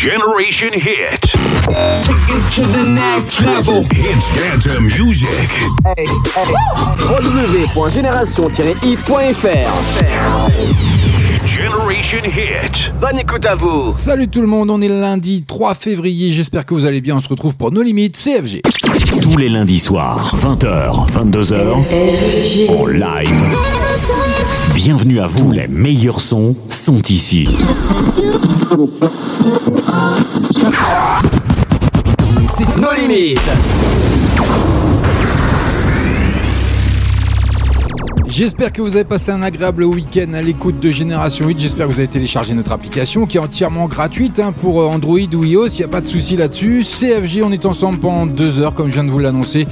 Generation Hit. Take it to the next level. Hits dance music. www.génération-hit.fr Generation Hit. Bonne écoute à vous. Salut tout le monde, on est le lundi 3 février. J'espère que vous allez bien. On se retrouve pour nos limites CFG. Tous les lundis soirs, 20h, 22h, en live. Bienvenue à vous, les meilleurs sons sont ici. Nos limites. J'espère que vous avez passé un agréable week-end à l'écoute de Génération 8. J'espère que vous avez téléchargé notre application qui est entièrement gratuite hein, pour euh, Android ou iOS. Il n'y a pas de souci là-dessus. CFG, on est ensemble pendant deux heures, comme je viens de vous l'annoncer.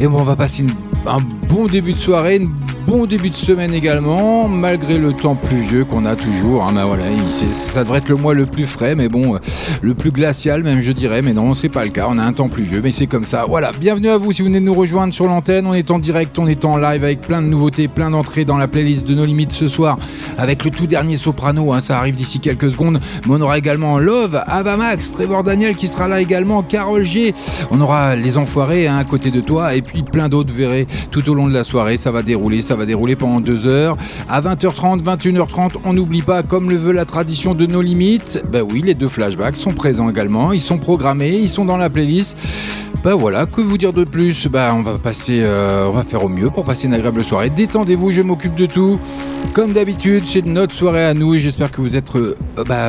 Et bon, on va passer un bon début de soirée, une Bon début de semaine également, malgré le temps pluvieux qu'on a toujours. Hein, voilà, ça devrait être le mois le plus frais, mais bon, le plus glacial même, je dirais. Mais non, c'est pas le cas. On a un temps pluvieux, mais c'est comme ça. Voilà, bienvenue à vous si vous venez de nous rejoindre sur l'antenne. On est en direct, on est en live avec plein de nouveautés, plein d'entrées dans la playlist de nos limites ce soir, avec le tout dernier soprano. Hein, ça arrive d'ici quelques secondes. Mais on aura également Love, Max, Trevor Daniel qui sera là également, Carole G. On aura les enfoirés hein, à côté de toi, et puis plein d'autres. Verrez tout au long de la soirée, ça va dérouler, ça va dérouler pendant deux heures. À 20h30, 21h30, on n'oublie pas, comme le veut la tradition de nos limites, ben oui, les deux flashbacks sont présents également, ils sont programmés, ils sont dans la playlist. Ben voilà, que vous dire de plus? Ben on va passer, euh, on va faire au mieux pour passer une agréable soirée. Détendez-vous, je m'occupe de tout. Comme d'habitude, c'est notre soirée à nous et j'espère que vous êtes, euh,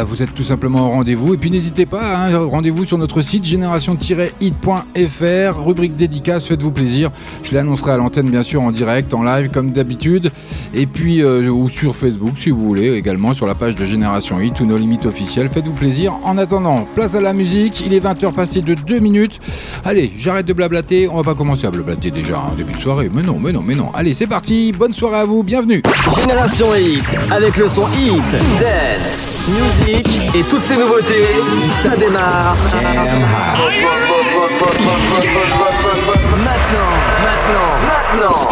vous êtes tout simplement au rendez-vous. Et puis n'hésitez pas, hein, rendez-vous sur notre site génération-hit.fr, rubrique dédicace, faites-vous plaisir. Je l'annoncerai à l'antenne bien sûr en direct, en live comme d'habitude. Et puis euh, ou sur Facebook si vous voulez, également sur la page de Génération Hit ou nos limites officielles. Faites-vous plaisir. En attendant, place à la musique. Il est 20h passé de 2 minutes. Allez, j'arrête de blablater. On va pas commencer à blablater déjà en début de soirée. Mais non, mais non, mais non. Allez, c'est parti. Bonne soirée à vous. Bienvenue. Génération Hit, avec le son Hit, Dance, Music et toutes ces nouveautés. Ça démarre. Maintenant, maintenant, maintenant.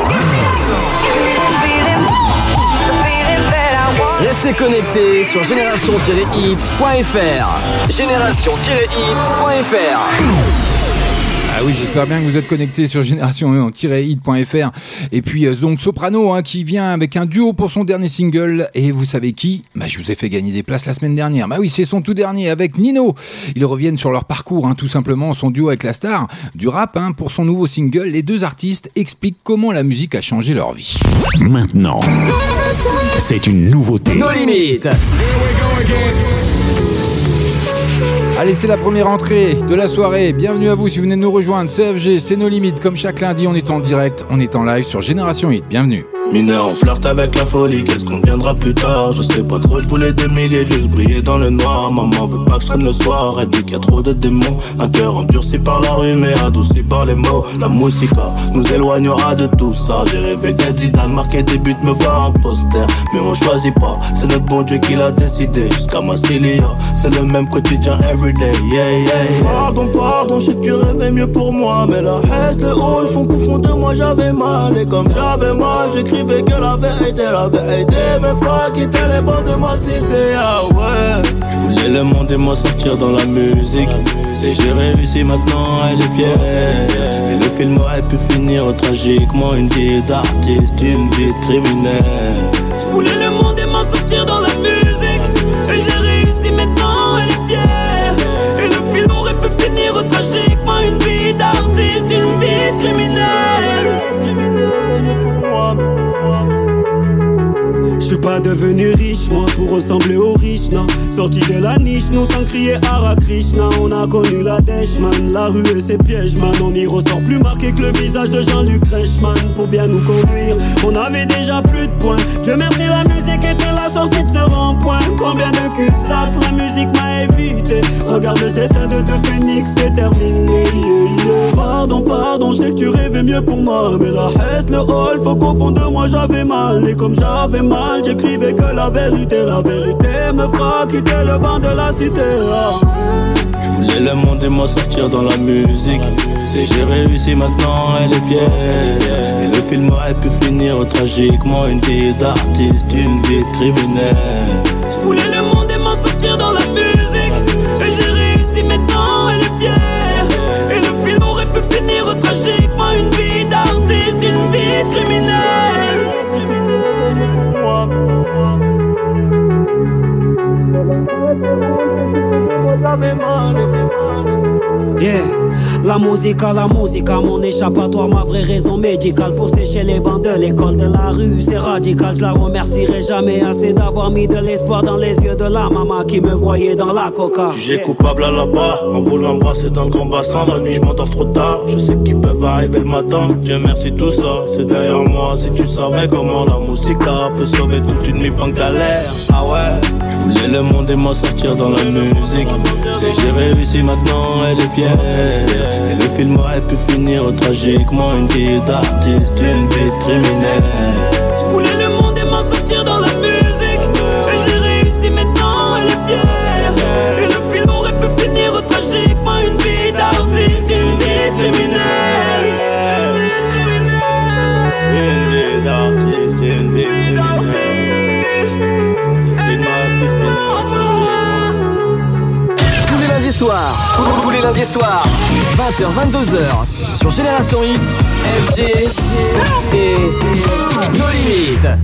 Restez connectés sur génération-hit.fr. Génération-hit.fr. Ah oui, j'espère bien que vous êtes connectés sur génération-hit.fr. Et puis euh, donc Soprano hein, qui vient avec un duo pour son dernier single. Et vous savez qui? Bah, Je vous ai fait gagner des places la semaine dernière. Bah oui, c'est son tout dernier avec Nino. Ils reviennent sur leur parcours, hein, tout simplement, son duo avec la star du rap. Hein, pour son nouveau single, les deux artistes expliquent comment la musique a changé leur vie. Maintenant, c'est une nouveauté. Nos limites. Allez, c'est la première entrée de la soirée. Bienvenue à vous si vous venez de nous rejoindre. CFG, c'est nos limites. Comme chaque lundi, on est en direct, on est en live sur Génération Hit. Bienvenue. Mineur, on flirte avec la folie, qu'est-ce qu'on viendra plus tard? Je sais pas trop, je voulais des milliers, juste briller dans le noir. Maman veut pas que je traîne le soir, elle dit qu'il y a trop de démons. Un cœur endurci par la rue mais adouci par les mots. La musique nous éloignera de tout ça. J'ai rêvé d'être Zidane, marquer des buts, me voir un poster. Mais on choisit pas, c'est le bon Dieu qui l'a décidé. Jusqu'à Massilia, c'est le même quotidien everyday Yeah, yeah, Pardon, pardon, je sais que tu rêvais mieux pour moi Mais la reste, le haut, ils font qu'au fond de moi j'avais mal. Et comme j'avais mal, j'écris que la vérité, la vérité. Mes frères quittaient les bancs de ma cité, ah ouais. Je voulais le monde et m'en sortir dans la musique. Et j'ai réussi maintenant, elle est fière. Et le film aurait pu finir tragiquement. Une vie d'artiste, une vie de criminel. Je voulais le monde et m'en sortir dans tragiquement Une vie d'artiste, une vie Je suis pas devenu riche, moi, pour ressembler aux riches, non. Sorti de la niche, nous sans crier Hara Krishna. On a connu la dèche, man. La rue et ses pièges, man. On y ressort plus marqué que le visage de Jean-Luc Reichmann. Pour bien nous conduire, on avait déjà plus de points. Dieu merci, la musique était la sortie de ce rond-point. Combien de cul ça la musique m'a évité. Regarde le destin de deux phénix déterminé. Pardon, pardon, je sais que tu rêvais mieux pour moi. Mais la reste, le hall, faut qu'au fond de moi j'avais mal. Et comme j'avais mal, j'écrivais que la vérité, la vérité me fera quitter le banc de la cité. Je voulais le monde et m'en sortir dans la musique. Et j'ai réussi maintenant, elle est fière. Et le film aurait pu finir tragiquement, une vie d'artiste, une vie de Yeah. La musique à la musique, à mon échappatoire, ma vraie raison médicale pour sécher les bancs de l'école de la rue, c'est radical. Je la remercierai jamais assez d'avoir mis de l'espoir dans les yeux de la maman qui me voyait dans la coca. J'ai coupable à la barre, en voulant embrasser dans le grand bassin. La nuit, je m'endors trop tard, je sais qu'ils peuvent arriver le matin. Dieu merci, tout ça, c'est derrière moi. Si tu savais comment la musique peut sauver toute une nuit de galère. Ah ouais, monde et m'en sortir dans la musique. Et j'ai réussi maintenant, elle est fière. Et le film aurait pu finir tragiquement Une vie d'artiste, une vie criminelle soirs, tous les lundis soirs 20h, 22h sur Génération Hit, FG et nos limites.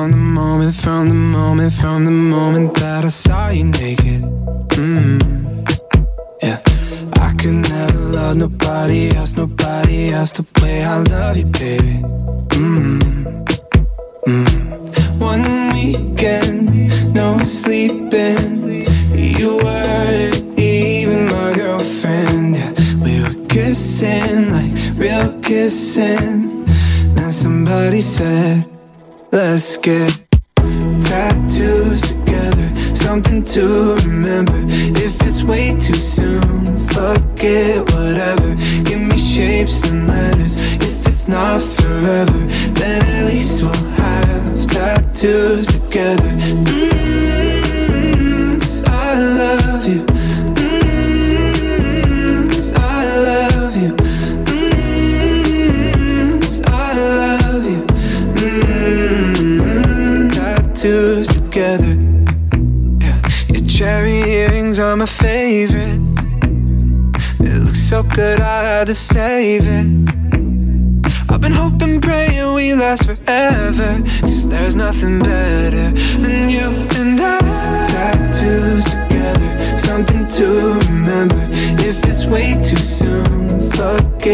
Found the moment, found the moment, found the moment that I saw you naked. Mm. Yeah, I could never love nobody else, nobody else the way I love you, baby. Mm. Mm. One weekend, no sleeping. You weren't even my girlfriend. Yeah, we were kissing like real kissing. Then somebody said, Let's get tattoos together, something to remember. If it's way too soon, fuck it, whatever. Give me shapes and letters. If it's not forever, then at least we'll have tattoos together. Had to save it. I've been hoping, praying we last forever. Cause there's nothing better than you and I. Tattoos together, something to remember. If it's way too soon, fuck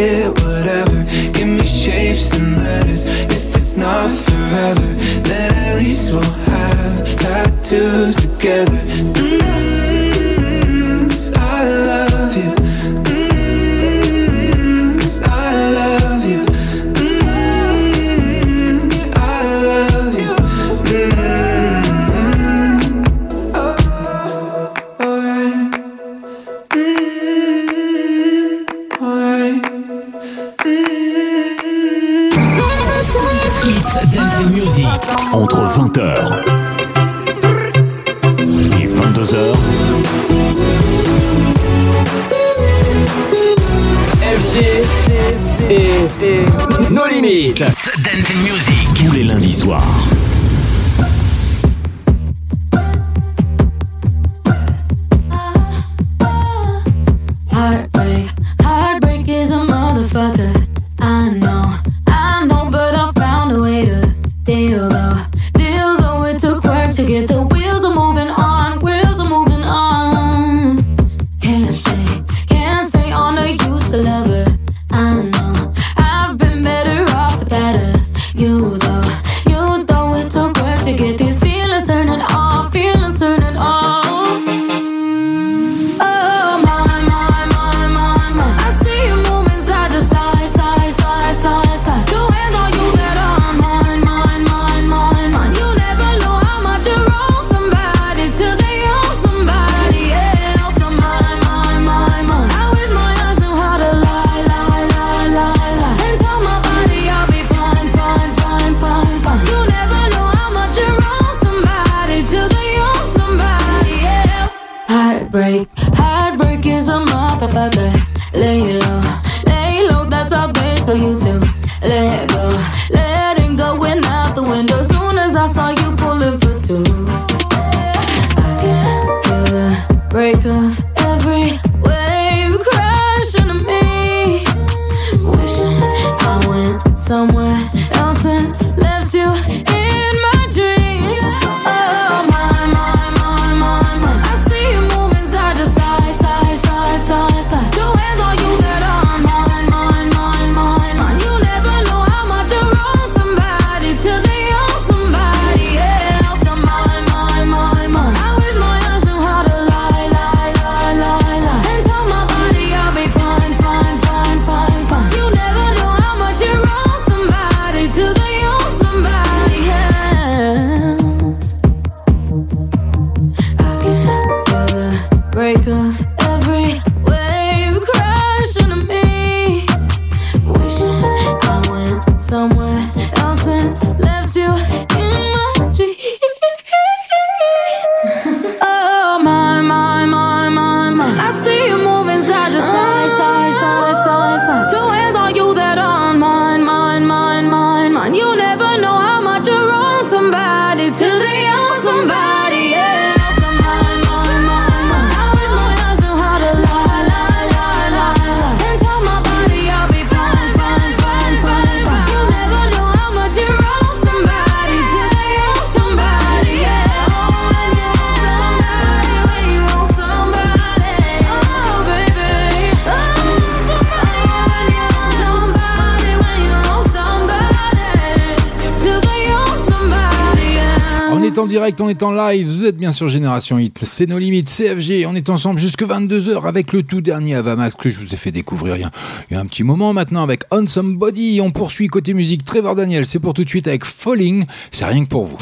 est en direct, on est en live, vous êtes bien sur Génération Hit, c'est nos limites CFG, on est ensemble jusque 22h avec le tout dernier Avamax que je vous ai fait découvrir il y a, il y a un petit moment maintenant avec On Somebody, on poursuit côté musique Trevor Daniel, c'est pour tout de suite avec Falling, c'est rien que pour vous.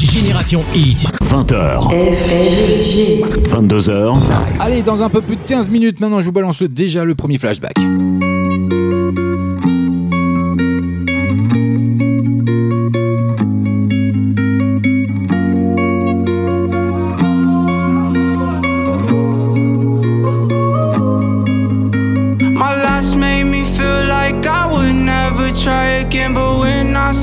Génération Hit. 20h. 22h. Allez, dans un peu plus de 15 minutes maintenant, je vous balance déjà le premier flashback.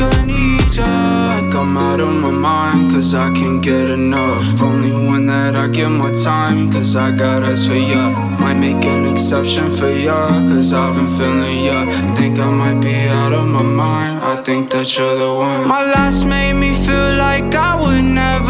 I need ya. Like I'm out of my mind, cause I can't get enough. Only one that I give my time, cause I got eyes for ya. Might make an exception for ya, cause I've been feeling ya. Think I might be out of my mind, I think that you're the one. My last made me feel like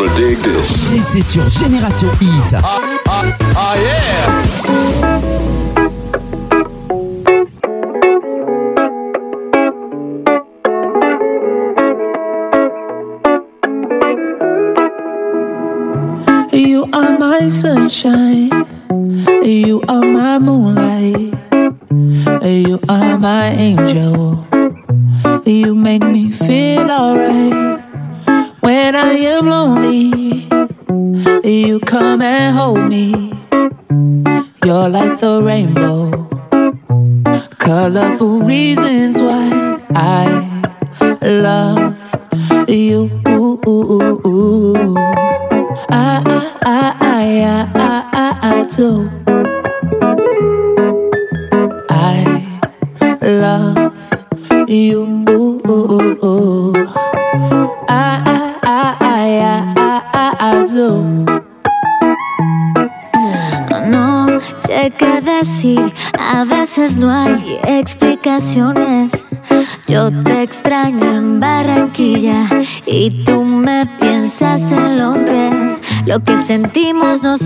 gonna dig this. et c'est sur Génération Hit. Ah yeah! You are my sunshine. You are my moonlight. You are my angel.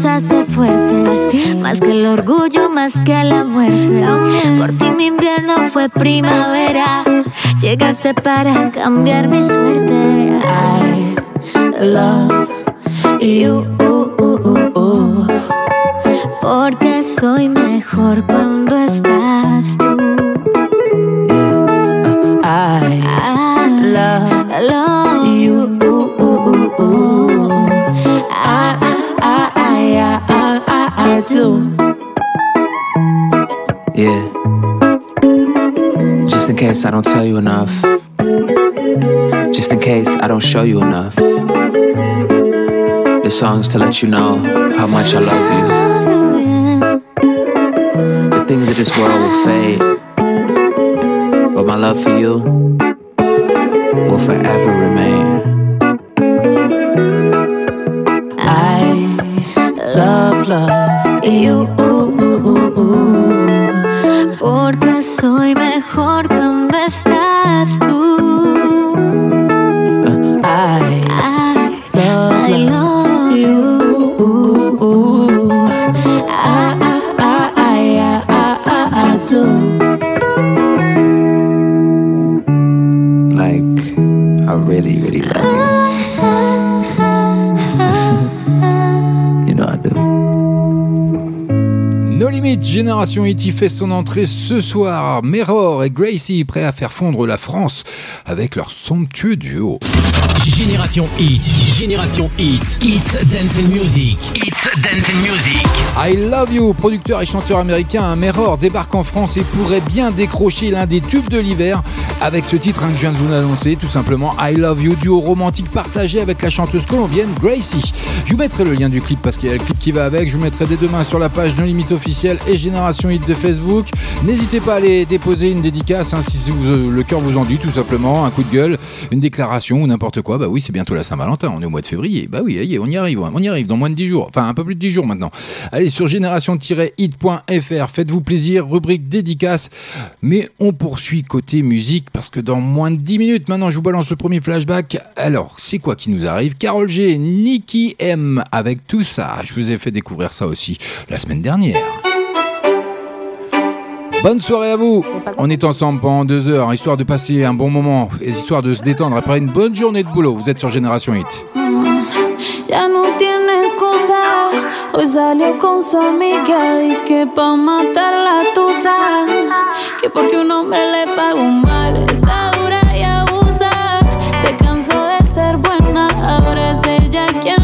Nos hace fuertes, más que el orgullo, más que la muerte. Por ti mi invierno fue primavera, llegaste para cambiar mi suerte. I love you. Porque soy mejor cuando estás I. Yeah. Just in case I don't tell you enough. Just in case I don't show you enough. The song's to let you know how much I love you. The things of this world will fade. But my love for you will forever remain. Hit fait son entrée ce soir. Meror et Gracie prêts à faire fondre la France avec leur somptueux duo. Génération Hit, Génération Hit, It's Dancing Music, It's Dancing Music. I Love You, producteur et chanteur américain, Meror débarque en France et pourrait bien décrocher l'un des tubes de l'hiver avec ce titre hein, que je viens de vous annoncer, tout simplement I Love You, duo romantique partagé avec la chanteuse colombienne Gracie. Je vous mettrai le lien du clip parce qu'il y a le clip qui va avec, je vous mettrai dès demain sur la page No Limite officielle et Génération Hit de Facebook. N'hésitez pas à aller déposer une dédicace hein, si euh, le cœur vous en dit, tout simplement, un coup de gueule, une déclaration ou n'importe quoi. Bah oui, c'est bientôt la Saint-Valentin, on est au mois de février. Bah oui, allez, on y arrive, on y arrive dans moins de 10 jours, enfin un peu plus de 10 jours maintenant. Allez sur génération-hit.fr, faites-vous plaisir, rubrique dédicace. Mais on poursuit côté musique parce que dans moins de 10 minutes maintenant, je vous balance le premier flashback. Alors, c'est quoi qui nous arrive? Carole G, Nicky M avec tout ça. Je vous ai fait découvrir ça aussi la semaine dernière. Bonne soirée à vous. On est ensemble pendant deux heures, histoire de passer un bon moment, et histoire de se détendre après une bonne journée de boulot. Vous êtes sur Génération Hit. Hoy salió con su amiga. Dice que pa' matar la tusa. Que porque un hombre le paga un mal. Está dura y abusa. Se cansó de ser buena. Ahora es ella quien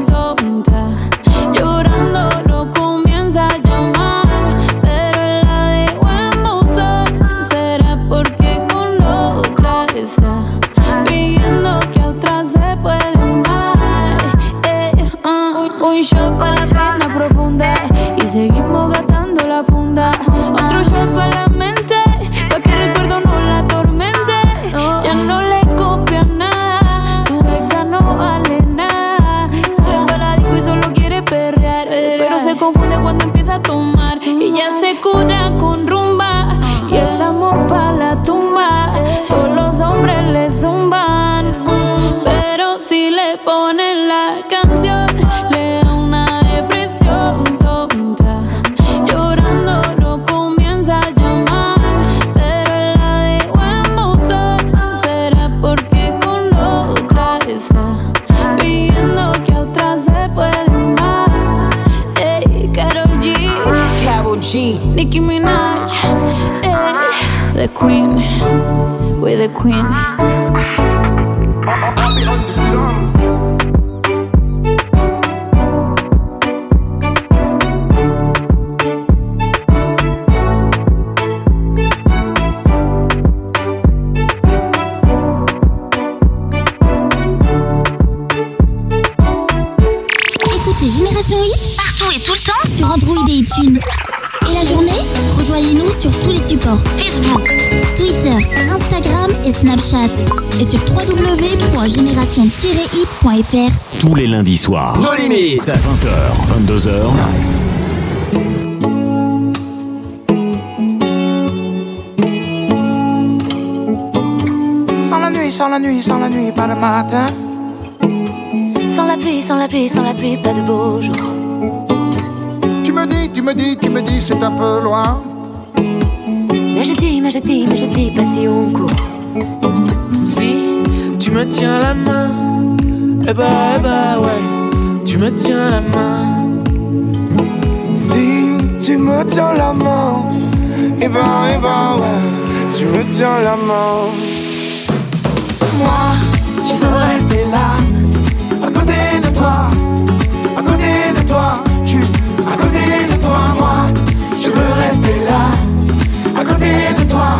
seguimos gastando la funda. Otro shot para la mente, pa' que el recuerdo no la atormente. Ya no le copia nada, su ex ya no vale nada. Sale para la disco y solo quiere perrear, pero se confunde cuando empieza a tomar. Y ya se cura con rumba y el amor para la tumba. Todos los hombres le zumban, pero si le ponen la canción le G, Nicki Minaj, ey, the Queen, we're the Queen. Écoutez Génération Hit partout et tout le temps sur Android et iTunes. Et la journée, rejoignez-nous sur tous les supports Facebook, Twitter, Instagram et Snapchat. Et sur www.génération-hit.fr. Tous les lundis soirs. Nos limites. 20h, 22h. Sans la nuit, sans la nuit, sans la nuit, pas le matin. Sans la pluie, sans la pluie, sans la pluie, pas de beau jour. Tu me dis, tu me dis, tu me dis, c'est un peu loin. Mais je dis, mais je dis, mais je dis, pas si on court. Si tu me tiens la main, eh bah, eh bah ouais, tu me tiens la main. Si tu me tiens la main, et ben, et ben ouais, tu me tiens la main. Moi, côté de toi,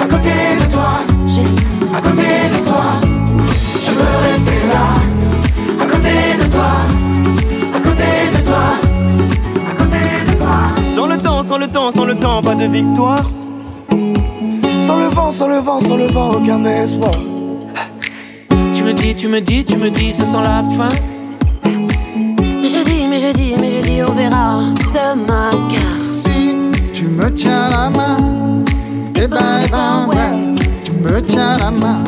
à côté de toi, juste à côté de toi. Je veux rester là, à côté de toi, à côté de toi, à côté de toi. Sans le temps, sans le temps, sans le temps, pas de victoire. Sans le vent, sans le vent, sans le vent, aucun espoir. Tu me dis, tu me dis, tu me dis, ça sent la fin. Me tiens la main, eh ben, eh ben ouais, tu me tiens la main.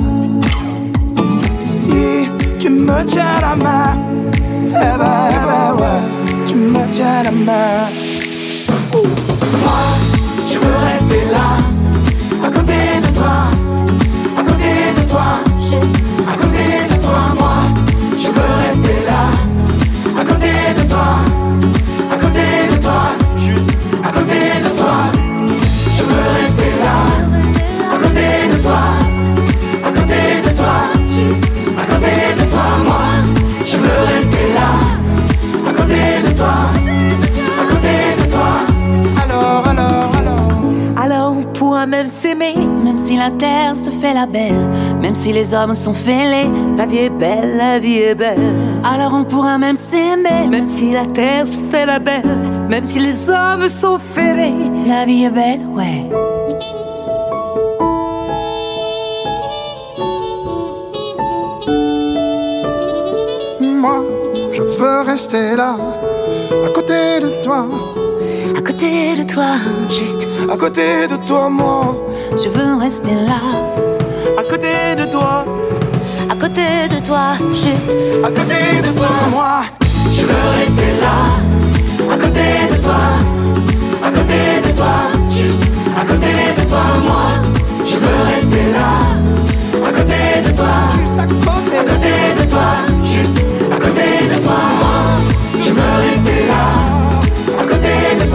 Si tu me tiens la main, eh ben, eh ben ouais, tu me tiens la main. Moi, même si la terre se fait la belle, même si les hommes sont fêlés, la vie est belle, la vie est belle. Alors on pourra même s'aimer, même si la terre se fait la belle, même si les hommes sont fêlés, la vie est belle, ouais. Moi, je veux rester là, à côté de toi côté de toi, juste à côté de toi, moi. Je veux rester là, à côté de toi, à côté de toi, juste à côté de toi, moi. Je veux rester là, à côté de toi, à côté de toi, juste à côté de toi, moi. Je veux rester là, à côté de toi, à côté, à côté de toi, juste à côté de toi, moi. Je veux rester là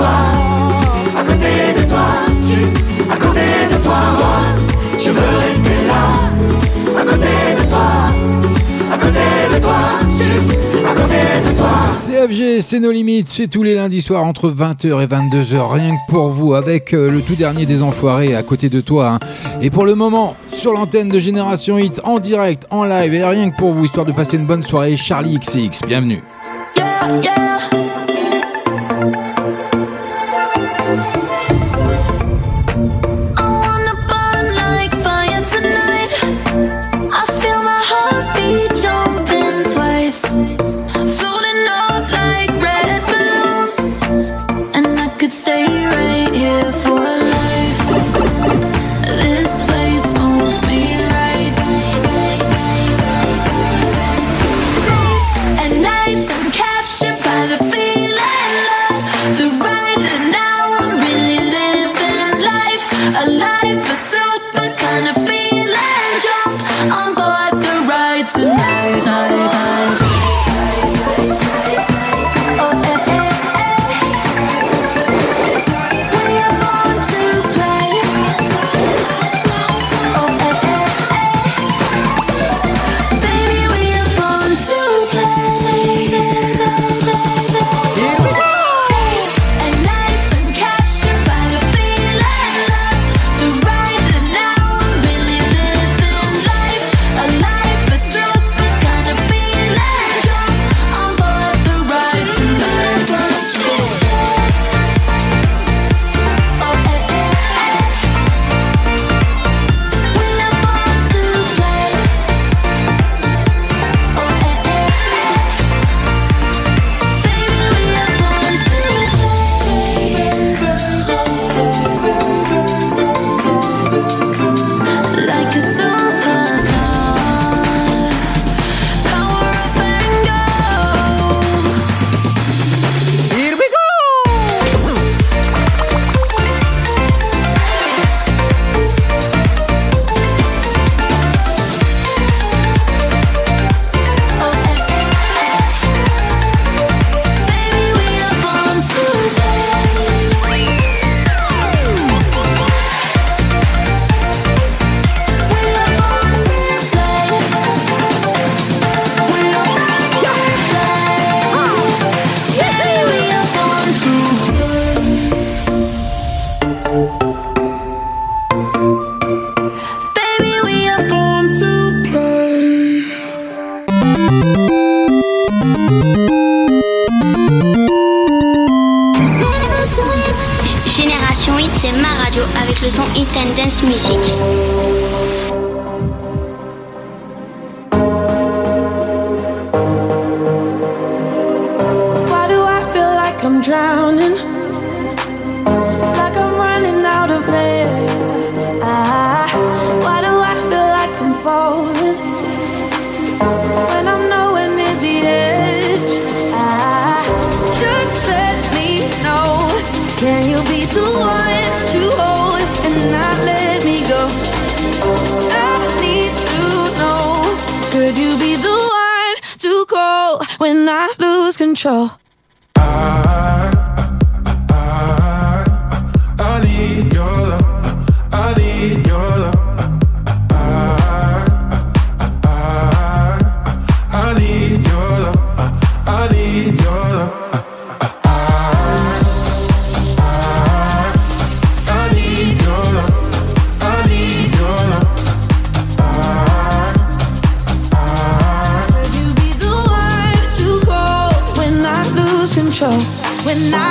à côté de toi, juste à côté de toi, moi, je veux rester là, à côté de toi, à côté de toi, juste. CFG, c'est nos limites, c'est tous les lundis soirs entre 20h et 22h, rien que pour vous, avec euh, le tout dernier des enfoirés à côté de toi. Hein. Et pour le moment, sur l'antenne de Génération Hit, en direct, en live, et rien que pour vous, histoire de passer une bonne soirée, Charlie XX, bienvenue.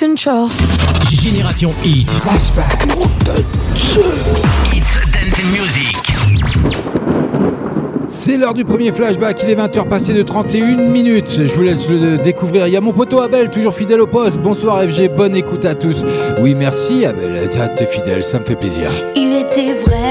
Lose control? Génération Hit. Flashback. Music. C'est l'heure du premier flashback, il est 20h passé de 31 minutes. Je vous laisse le découvrir. Il y a mon poteau Abel, toujours fidèle au poste. Bonsoir FG, bonne écoute à tous. Oui, merci Abel, t'es fidèle, ça me fait plaisir. Il était vraiment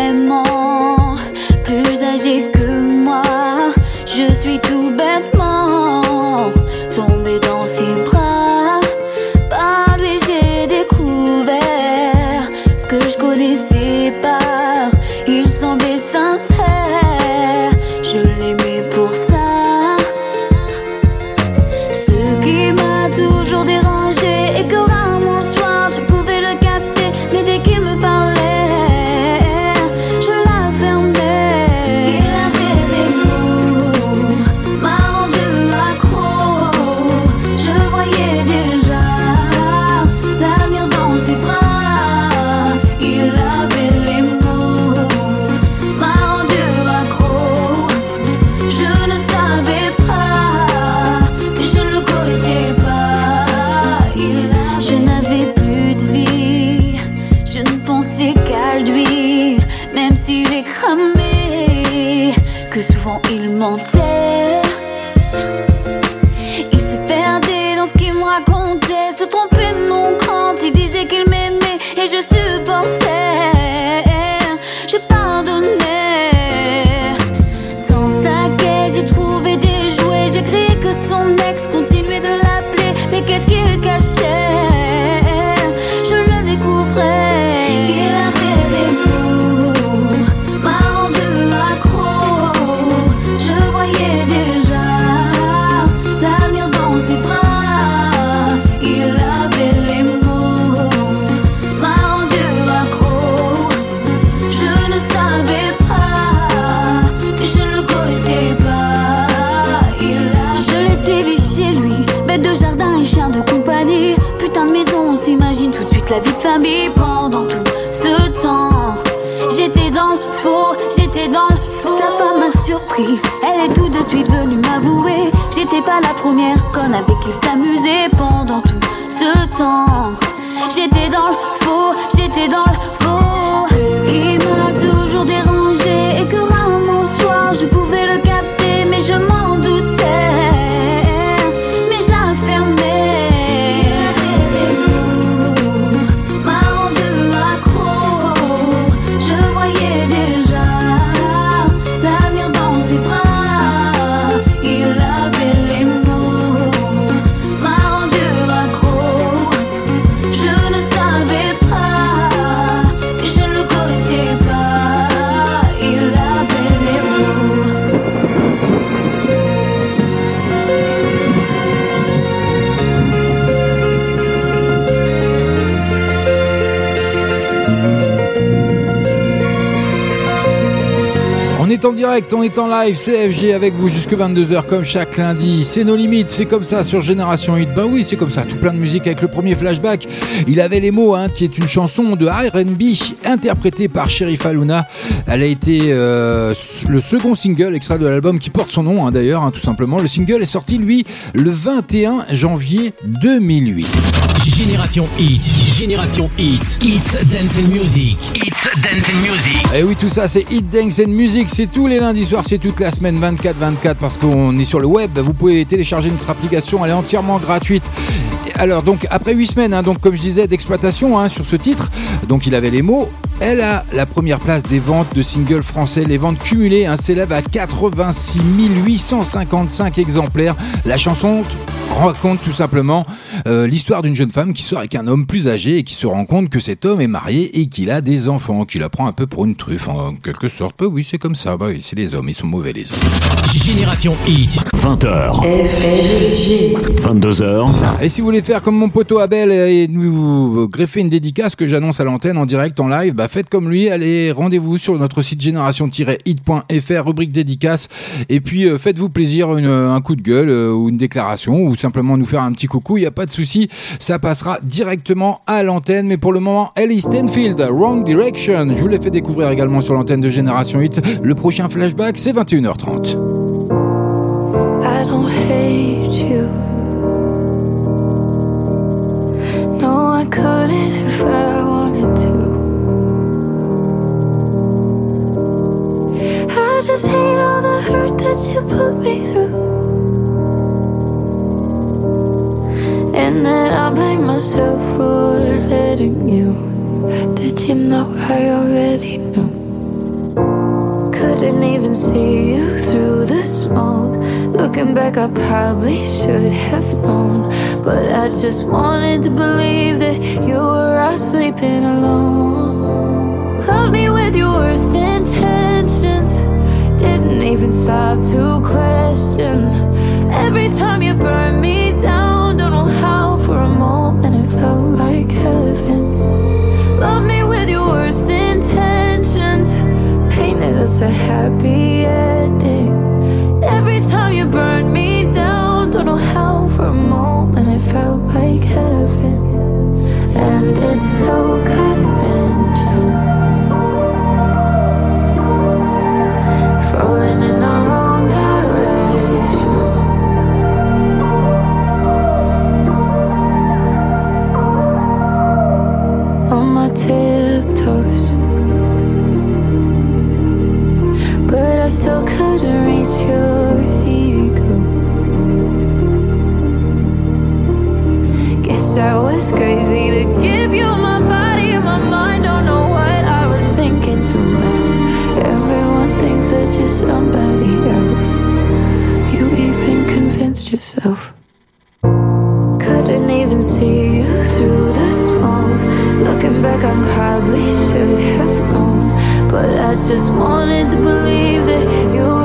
on est en live, CFG avec vous jusque 22h comme chaque lundi. C'est nos limites, c'est comme ça sur Génération 8. Ben oui, c'est comme ça, tout plein de musique avec le premier flashback. Il avait les mots, hein, qui est une chanson de R&B interprétée par Sherif Aluna. Elle a été euh, le second single extrait de l'album qui porte son nom hein, d'ailleurs, hein, tout simplement. Le single est sorti lui le 21 janvier 2008. Génération Hit. Génération Hit. Hits Dance and Music. Hits Dance and Music. Et Eh oui, tout ça, c'est Hit Dance and Music. C'est tous les lundis soirs, c'est toute la semaine 24-24 parce qu'on est sur le web. Vous pouvez télécharger notre application, elle est entièrement gratuite. Alors, donc, après 8 semaines, hein, donc, comme je disais, d'exploitation hein, sur ce titre, donc il avait les mots. Elle a la première place des ventes de singles français. Les ventes cumulées hein, s'élèvent à 86 855 exemplaires. La chanson raconte tout simplement euh, l'histoire d'une jeune femme qui sort avec un homme plus âgé et qui se rend compte que cet homme est marié et qu'il a des enfants, qu'il la prend un peu pour une truffe en quelque sorte. Bah oui, c'est comme ça. Bah oui, c'est les hommes, ils sont mauvais les hommes. Génération Hit. 20h. 22h. Et si vous voulez faire comme mon poteau Abel et nous greffer une dédicace que j'annonce à l'antenne en direct, en live, bah faites comme lui, allez, rendez-vous sur notre site génération-hit.fr, rubrique dédicace, et puis euh, faites-vous plaisir, une- un coup de gueule euh, ou une déclaration, ou simplement nous faire un petit coucou, il n'y a pas de souci, ça passera directement à l'antenne. Mais pour le moment, Ellie Stanfield, Wrong Direction. Je vous l'ai fait découvrir également sur l'antenne de Génération 8. Le prochain flashback, c'est 21h30. I don't hate you. No, I couldn't if I wanted to. I just hate all the hurt that you put me through. And that I blame myself for letting you. Did you know I already knew? Couldn't even see you through the smoke. Looking back, I probably should have known. But I just wanted to believe that you were out sleeping alone. Love me with your worst intentions. Didn't even stop to question. Every time you burn me for a moment it felt like heaven. Love me with your worst intentions. Painted us a happy ending. Every time you burn me down, don't know how for a moment it felt like heaven. And it's so gut wrenching. Falling tiptoes. But I still couldn't reach your ego. Guess I was crazy to give you my body and my mind. Don't know what I was thinking till now. Everyone thinks that you're somebody else. You even convinced yourself. Couldn't even see you through. Looking back, I probably should have known. But I just wanted to believe that you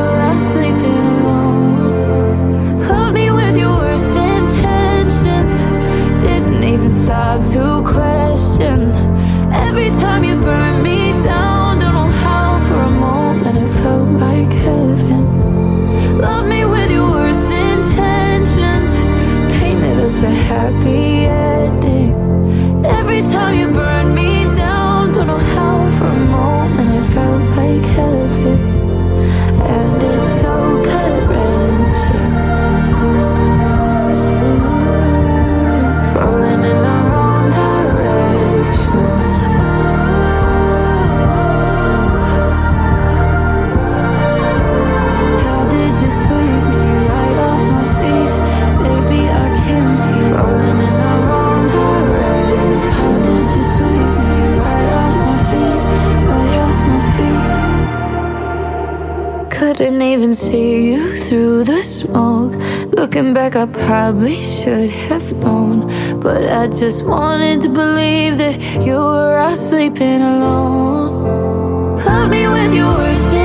Couldn't see you through the smoke. Looking back, I probably should have known. But I just wanted to believe that you were out sleeping alone. Love me with your worst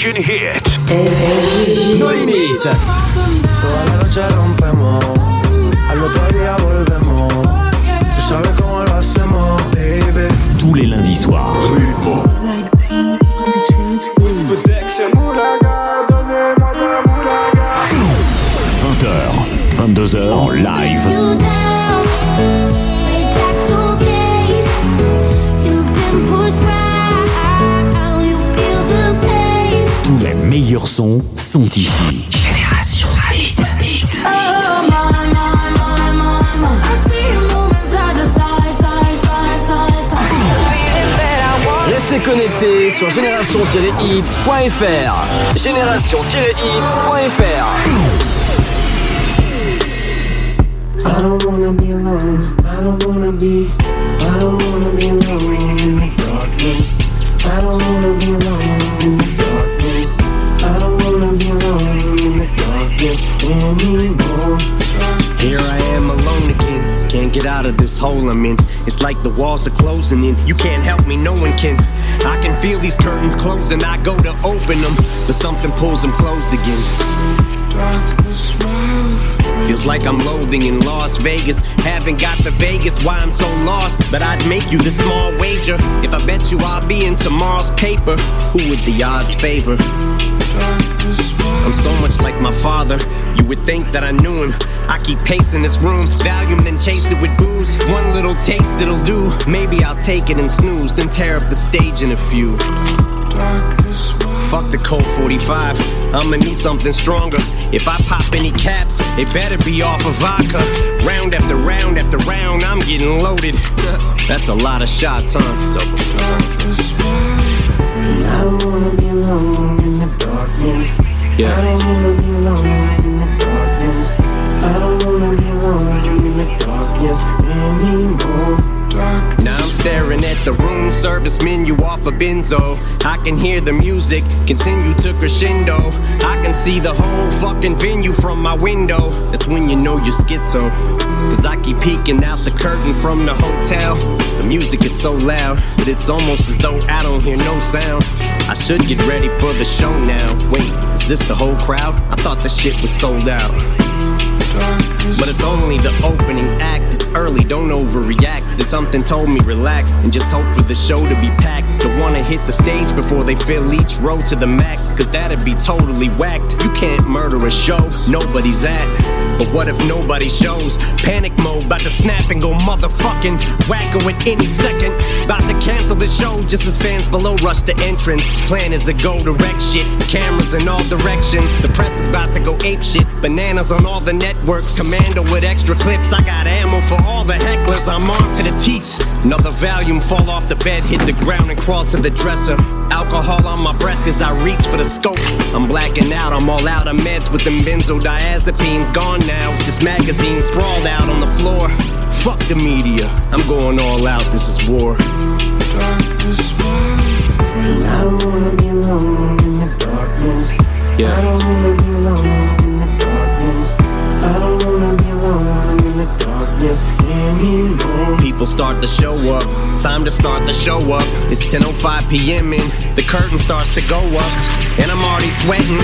Generation Hit. No Limit. Toda la noche rompemos, al otro día volvemos. Tú sabes cómo lo hacemos, baby. Tous les lundis soirs. 20h, 22h en live. Meilleurs sons sont ici. Génération Hit. Hit. Restez connectés sur génération-hit.fr. Génération-hit.fr. I don't wanna be alone. I don't wanna be. I don't wanna be alone in the darkness. I don't wanna be alone in the anymore. Here I am alone again. Can't get out of this hole I'm in. It's like the walls are closing in. You can't help me, no one can. I can feel these curtains closing. I go to open them, but something pulls them closed again. Feels like I'm loathing in Las Vegas. Haven't got the Vegas, why I'm so lost. But I'd make you this small wager. If I bet you I'll be in tomorrow's paper, who would the odds favor? I'm so much like my father. You would think that I knew him. I keep pacing this room, Valium, then chase it with booze. One little taste it'll do. Maybe I'll take it and snooze, then tear up the stage in a few. Fuck the Colt 45. I'ma need something stronger. If I pop any caps, it better be off of vodka. Round after round after round, I'm getting loaded. That's a lot of shots, huh? I don't wanna be alone in the darkness. Yeah. I don't wanna be alone in the darkness. I don't wanna be alone in the darkness anymore. Now I'm staring at the room service menu off a benzo. I can hear the music continue to crescendo. I can see the whole fucking venue from my window. That's when you know you're schizo. Cause I keep peeking out the curtain from the hotel. The music is so loud, but it's almost as though I don't hear no sound. I should get ready for the show now. Wait, is this the whole crowd? I thought the shit was sold out. But it's only the opening act. It's early, don't overreact. Then something told me relax and just hope for the show to be packed. Don't wanna hit the stage before they fill each row to the max, cause that'd be totally whacked. You can't murder a show nobody's at. But what if nobody shows? Panic mode, about to snap and go motherfucking wacko at any second. About to cancel the show just as fans below rush the entrance. Plan is to go wreck shit, cameras in all directions. The press is about to go ape shit, bananas on all the networks. Commando with extra clips, I got ammo for all the hecklers. I'm on to the teeth. Another volume fall off the bed, hit the ground and crawl to the dresser. Alcohol on my breath as I reach for the scope. I'm blacking out, I'm all out of meds with them benzodiazepines gone now. It's just magazines sprawled out on the floor. Fuck the media, I'm going all out, this is war. And I don't wanna be alone in the darkness. Yeah. I don't wanna be alone in the darkness. I don't wanna be alone in the darkness anymore. People start to show up. Time to start the show up. It's 10:05 p.m. and the curtain starts to go up, and I'm already sweating.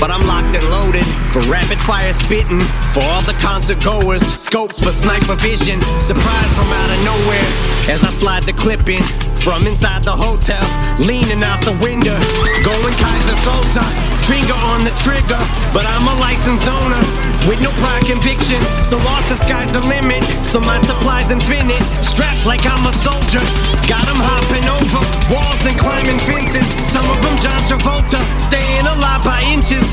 But I'm locked and loaded for rapid fire spitting. For all the concert goers, scopes for sniper vision. Surprise from out of nowhere as I slide the clip in from inside the hotel, leaning out the window, going Kaiser Sosa, finger on the trigger. But I'm a licensed owner with no prior convictions, so lost the sky's the limit. So my supply's infinite, strapped like I'm a soldier. Got 'em hopping over walls and climbing fences. Some of them John Travolta, staying alive by inches.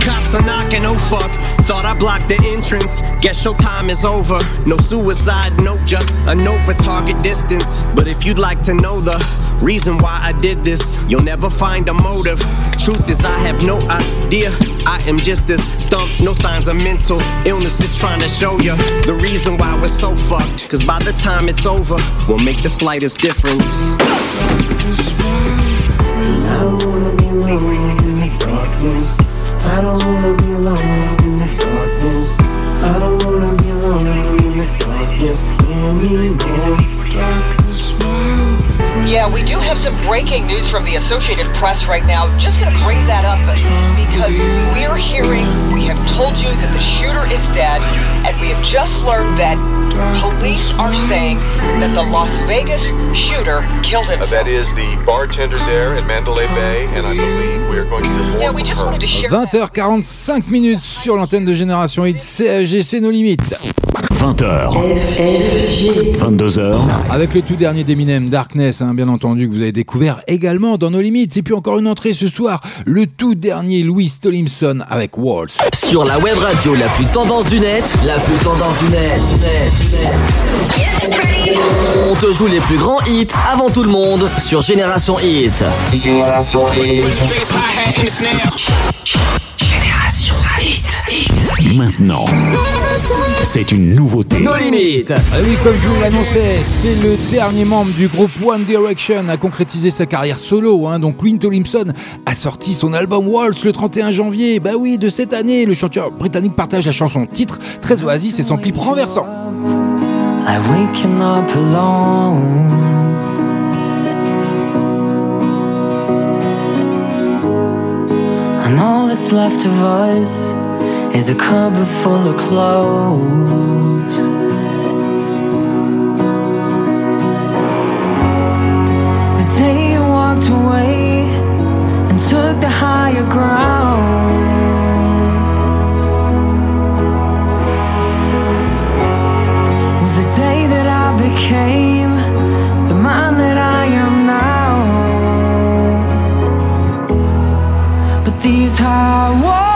Cops are knocking, oh fuck. Thought I blocked the entrance. Guess your time is over. No suicide note, just a note for target distance. But if you'd like to know the reason why I did this, you'll never find a motive. Truth is, I have no idea. I am just as stumped, no signs of mental illness. Just trying to show you the reason why we're so fucked. Cause by the time it's over, we'll make the slightest difference. I don't wanna be alone in the darkness. I don't wanna be alone in the darkness. I don't wanna be alone in the darkness anymore. Darkness, Yeah, we do have some breaking news from the Associated Press right now. Just gonna bring that up because we're hearing, we have told you that the shooter is dead, and we have just learned that police are saying that the Las Vegas shooter killed Uh, himself. that is the bartender there at Mandalay Bay, and I believe we are going to hear more Yeah, we from just her. wanted to share 20h45 minutes sur l'antenne de Génération Hit CAG, c'est nos limites. 20h. 22h. Avec le tout dernier d'Eminem, Darkness, hein, bien entendu, que vous avez découvert également dans nos limites. Et puis encore une entrée ce soir, le tout dernier Louis Tolimson avec Walls. Sur la web radio la plus tendance du net, la plus tendance du net, net, net. On te joue les plus grands hits avant tout le monde sur Génération Hit. Génération Hit. Maintenant, c'est une nouveauté. Nos limites eh Oui, comme je vous l'annonçais, c'est le dernier membre du groupe One Direction à concrétiser sa carrière solo. Hein. Donc, Clint Olimson a sorti son album Waltz le 31 janvier. Bah oui, de cette année, le chanteur britannique partage la chanson titre très oasis et son clip renversant. Up alone. That's left of us is a cupboard full of clothes. The day you walked away and took the higher ground. was The day that I became the man that I am now. But these high walls.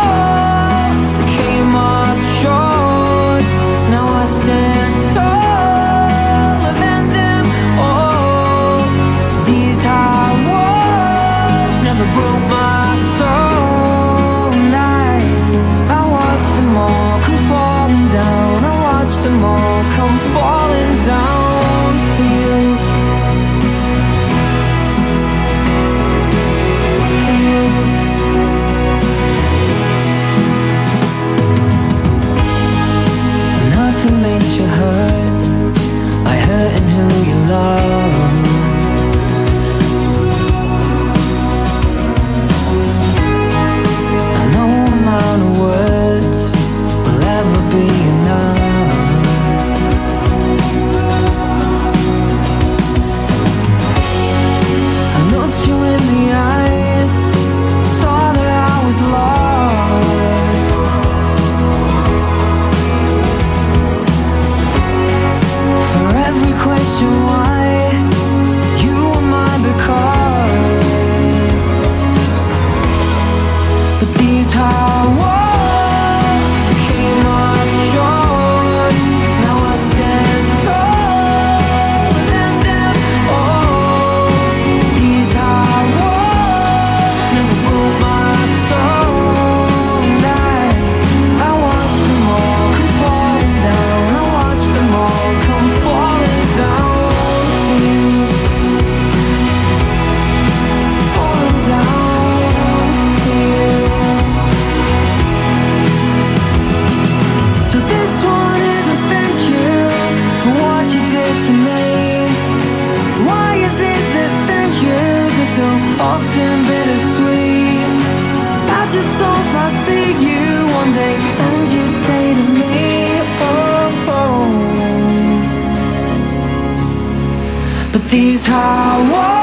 these highways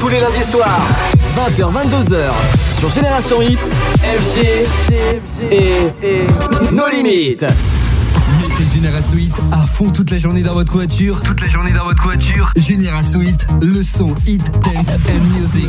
Tous, les lundis soirs. 20h-22h sur Génération Hit, FG et Nos Limites. Mettez Génération Hit à fond toute la journée dans votre voiture. Toute la journée dans votre voiture. Génération Hit, le son Hit Dance and Music.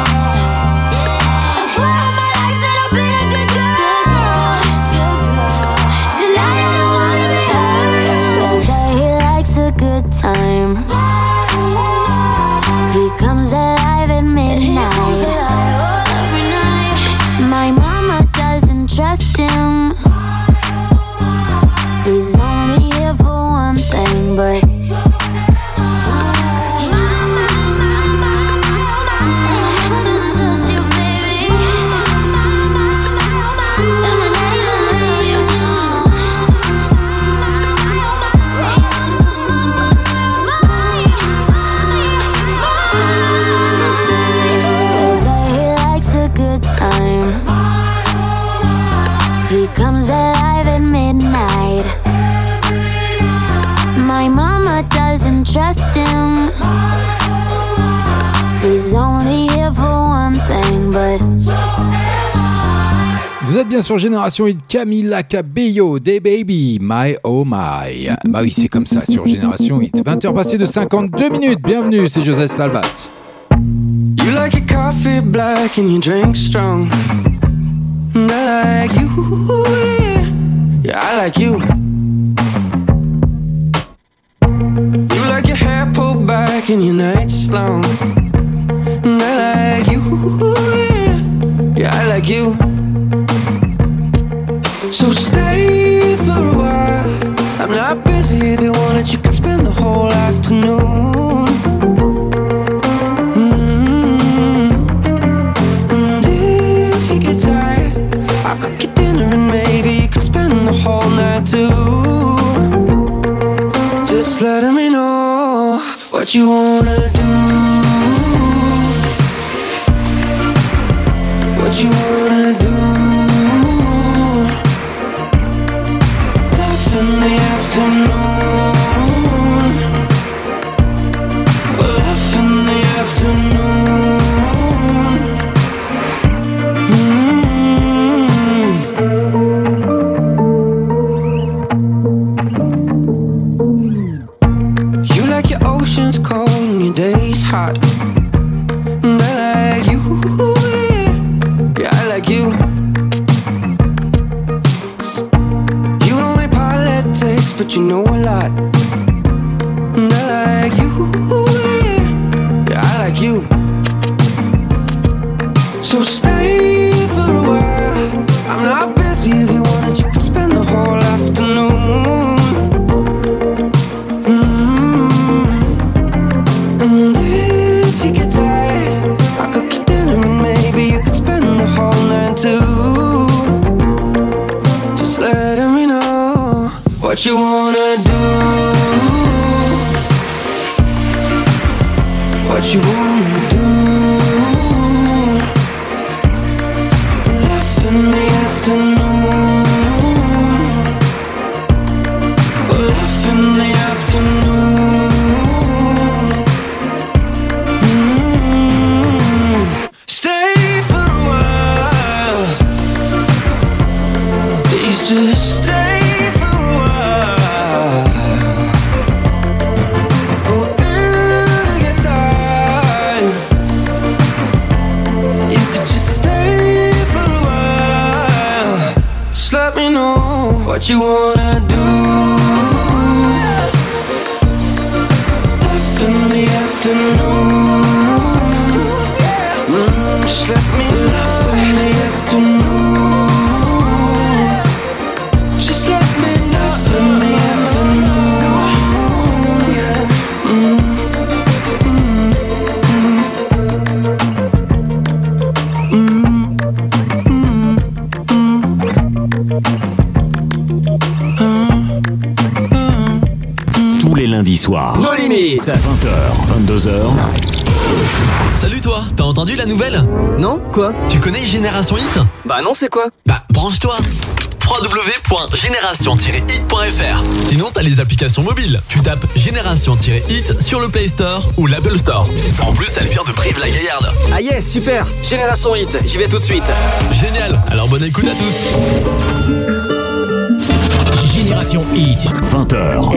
Sur Génération Hit Camila Cabello, des Baby, My Oh My. Bah oui, c'est comme ça sur Génération Hit. 20h passées de 52 minutes. Bienvenue, c'est Joseph Salvat. You like your coffee black and you drink strong. I like you, yeah. Yeah, I like you. You like your hair pulled back and your nights long. I like you, yeah. Yeah, I like you. I'm not busy if you want it, you can spend the whole afternoon. And if you get tired, I'll cook you dinner and maybe you can spend the whole night too. Just let me know what you wanna do. What you wanna c'est quoi Bah branche-toi www.génération-hit.fr Sinon t'as les applications mobiles. Tu tapes Génération-hit sur le Play Store ou l'Apple Store. En plus elle vient de Brive-la-Gaillarde. Ah yes, super Génération Hit, j'y vais tout de suite. Génial, alors bonne écoute à tous. Génération Hit. 20h,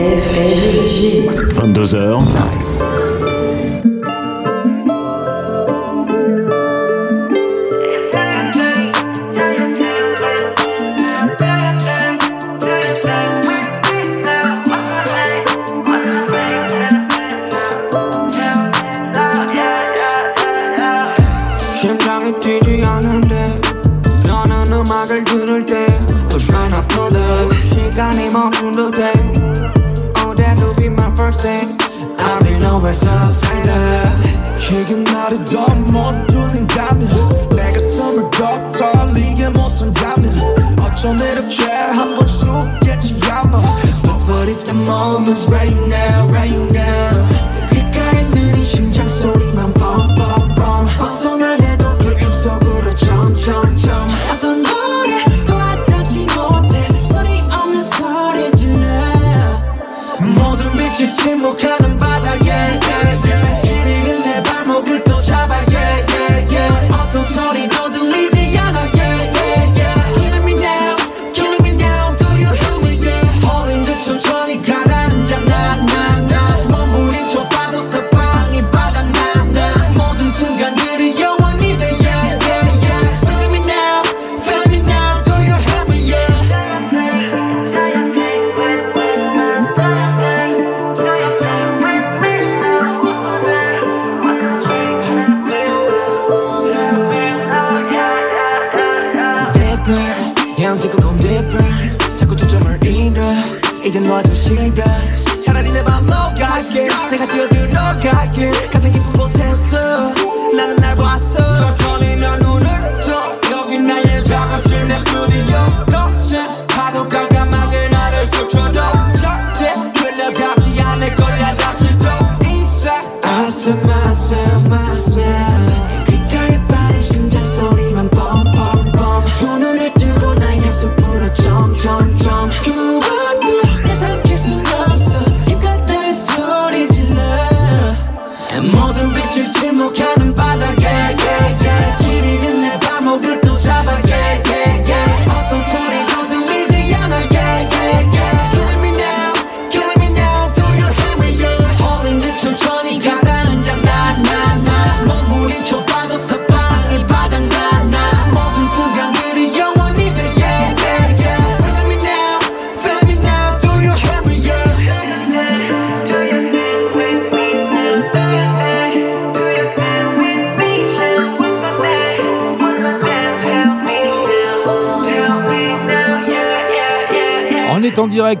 22h. no doubt.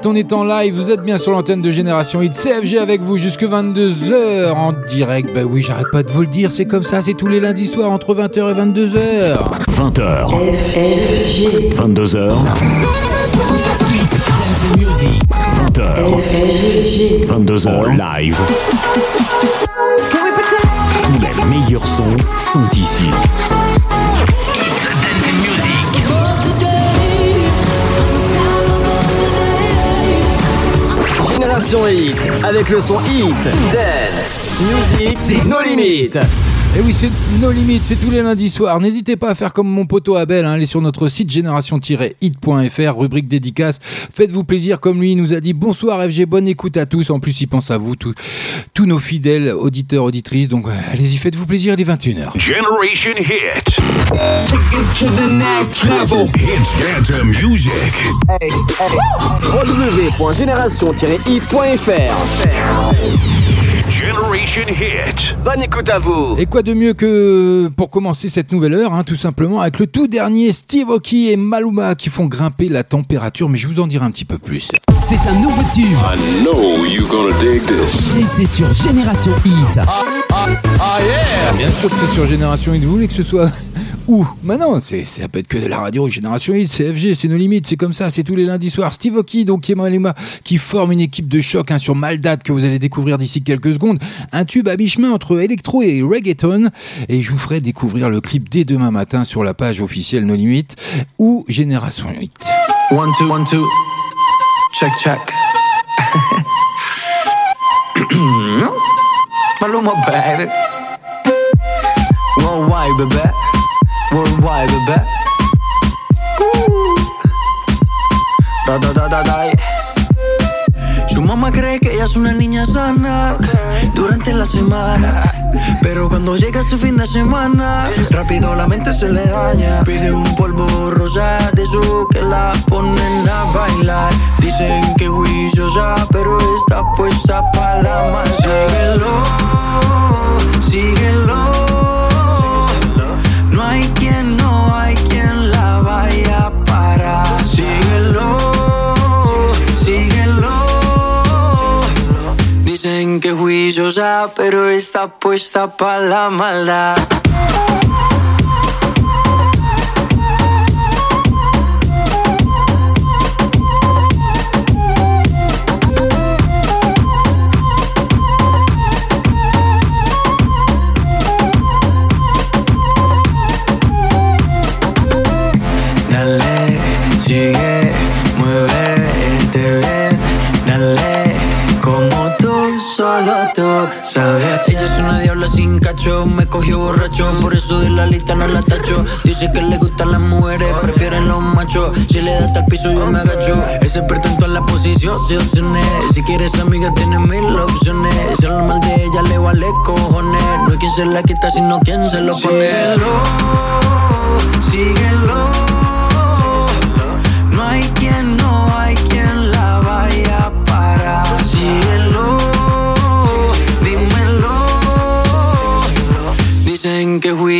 On est en live, vous êtes bien sur l'antenne de Génération Hit CFG avec vous jusque 22h en direct. Bah oui, j'arrête pas de vous le dire, c'est comme ça, c'est tous les lundis soirs entre 20h et 22h. 20h, 22h, 20h, 22h live. Tous les meilleurs sons sont ici. Génération Hit, avec le son Hit, Dance, Music, c'est nos limites. Et oui, c'est nos limites, c'est tous les lundis soirs. N'hésitez pas à faire comme mon poteau Abel, hein, allez sur notre site génération-hit.fr, rubrique dédicace. Faites-vous plaisir comme lui, il nous a dit bonsoir FG, bonne écoute à tous. En plus, il pense à vous, tous- tous nos fidèles auditeurs, auditrices. Donc, euh, allez-y, faites-vous plaisir, il est 21h. Generation Hit. Take it to the next level. Hits dance and music. www.génération-hit.fr Generation Hit. Bonne écoute à vous. Et quoi de mieux que pour commencer cette nouvelle heure, hein, tout simplement, avec le tout dernier Steve Aoki et Maluma qui font grimper la température, mais je vous en dirai un petit peu plus. C'est un nouveau tube. I know you're gonna dig this. Et c'est sur Génération Hit. Ah yeah Bien sûr que c'est sur Génération Hit, vous voulez que ce soit Non, c'est, ça peut être que de la radio Génération 8, c'est FG, c'est nos limites, c'est comme ça, c'est tous les lundis soirs. Steve Aoki, donc Emma qui forme une équipe de choc hein, sur Maldad que vous allez découvrir d'ici quelques secondes. Un tube à mi-chemin entre électro et reggaeton. Et je vous ferai découvrir le clip dès demain matin sur la page officielle Nos Limites ou Génération 8. One, two, one, two. Check, check. Worldwide. Ooh. Da, da, da. Su mamá cree que ella es una niña sana durante la semana. Pero cuando llega ese fin de semana, rápido la mente se le daña. Pide un polvo rosa de eso que la ponen a bailar. Dicen que juiciosa, pero está puesta para la más. Síguelo, síguelo. Juiciosa, pero está puesta para la maldad. Sabes. Ella es una diabla sin cacho, me cogió borracho, por eso de la lista no la tacho. Dice que le gustan las mujeres, prefieren los machos. Si le da hasta el piso, yo me agacho. Es experto en todas las posiciones. Si quieres amiga, tiene mil opciones. Si habla mal de ella, le vale cojones. No hay quien se la quita, sino quien se lo pone. Síguelo, no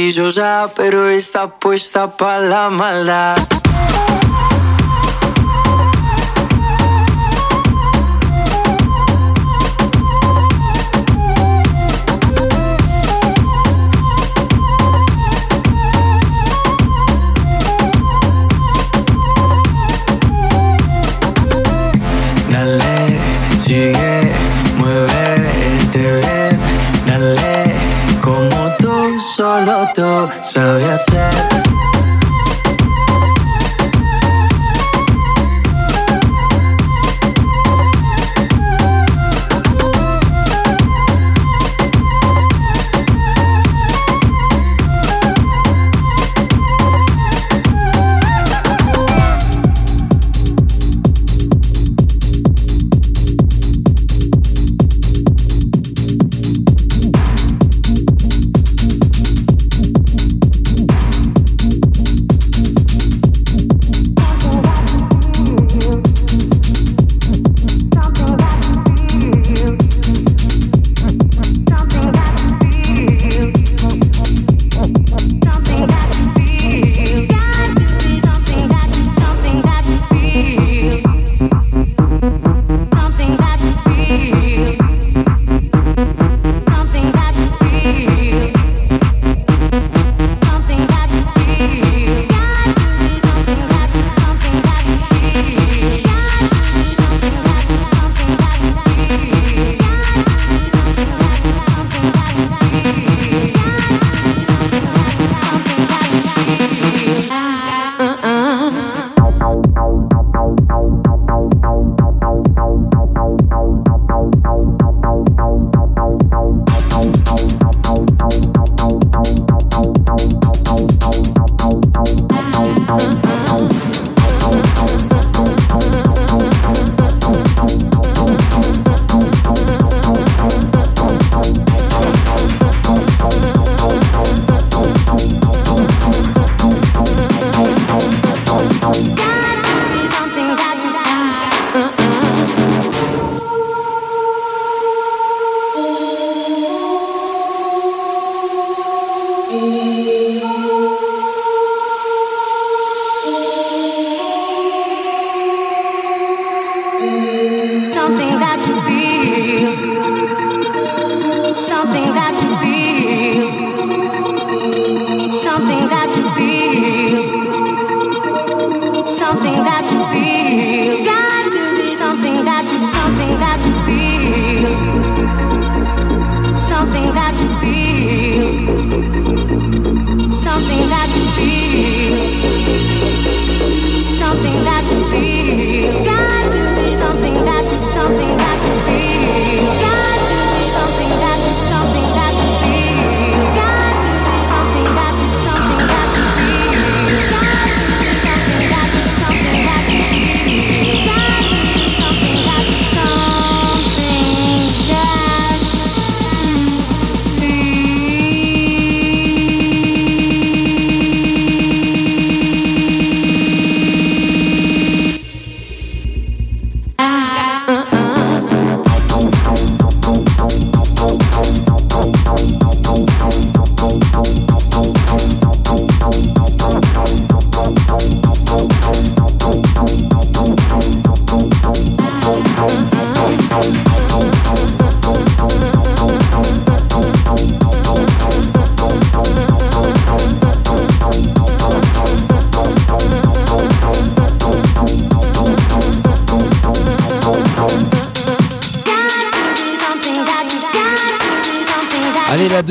Juiciosa, pero está puesta para la maldad. sabía hacer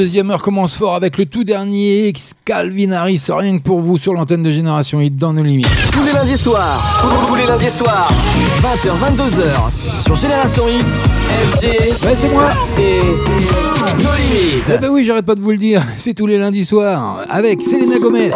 deuxième heure commence fort avec le tout dernier Calvin Harris, rien que pour vous sur l'antenne de Génération Hit dans nos limites. Tous les lundis soirs, tous les lundis soirs, 20h, 22h, sur Génération Hit, FG, ouais, c'est moi, et nos limites. Eh ben oui, j'arrête pas de vous le dire, c'est tous les lundis soirs avec Selena Gomez.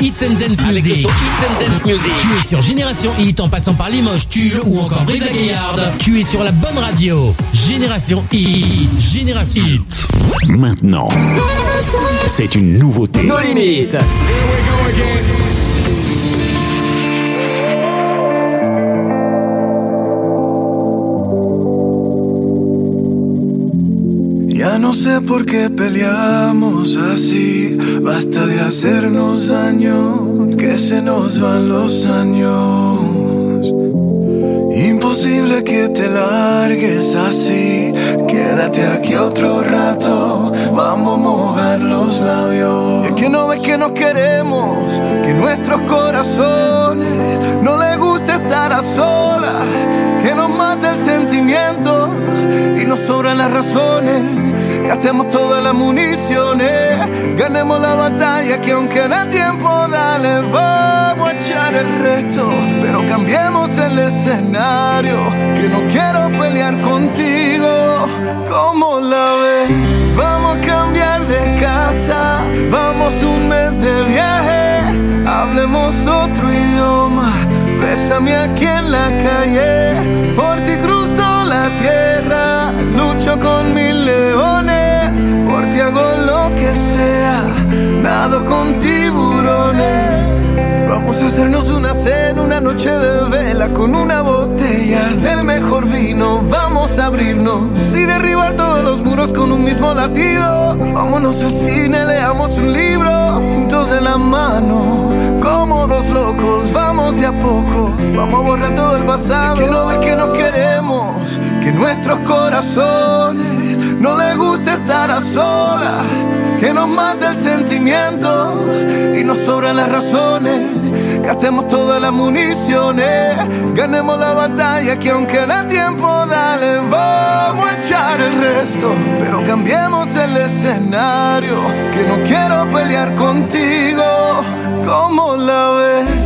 Hits and Dance Music. Tu es sur Génération Hit en passant par Limoges, Tulle ou encore Brive Tu es sur la bonne radio. Génération Hit. Génération Hit. Maintenant, c'est une nouveauté. Nos limites. Here we go again. no sé por qué peleamos así. Basta de hacernos daño, que se nos van los años. Imposible que te largues así. Quédate aquí otro rato, vamos a mojar los labios. Es que no ves que nos queremos, que nuestros corazones no le gustan estar a solas, que nos mata el sentimiento y nos sobran las razones. Gastemos todas las municiones, ganemos la batalla que aunque da tiempo, dale, vamos a echar el resto, pero cambiemos el escenario, que no quiero pelear contigo, ¿cómo la ves? Vamos a cambiar de casa, vamos un mes de viaje, hablemos otro idioma, bésame aquí en la calle, por ti cruzo la tierra, lucho con mil leones, por ti hago lo que sea, nado con tiburones. Vamos a hacernos una cena, una noche de vela con una botella del mejor vino. Vamos a abrirnos y derribar todos los muros con un mismo latido. Vámonos al cine, leamos un libro en la mano. Como dos locos, vamos de a poco. Vamos a borrar todo el pasado. que no que nos queremos, que nuestros corazones no les gusta estar a solas. Que nos mata el sentimiento y nos sobran las razones. Gastemos todas las municiones, ganemos la batalla que aunque da tiempo, dale, vamos a echar el resto. Pero cambiemos el escenario, que no quiero pelear contigo. ¿Cómo la ves?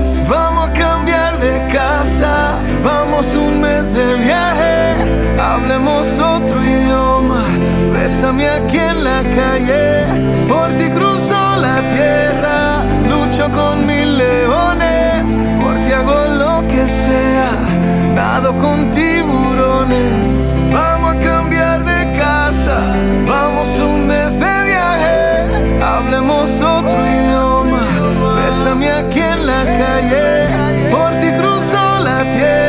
Casa, vamos un mes de viaje, hablemos otro idioma. Bésame aquí en la calle, por ti cruzo la tierra, lucho con mil leones, por ti hago lo que sea, nado con tiburones. Vamos a cambiar de casa, vamos un mes de viaje, hablemos otro idioma, bésame aquí en la calle, por ti yeah.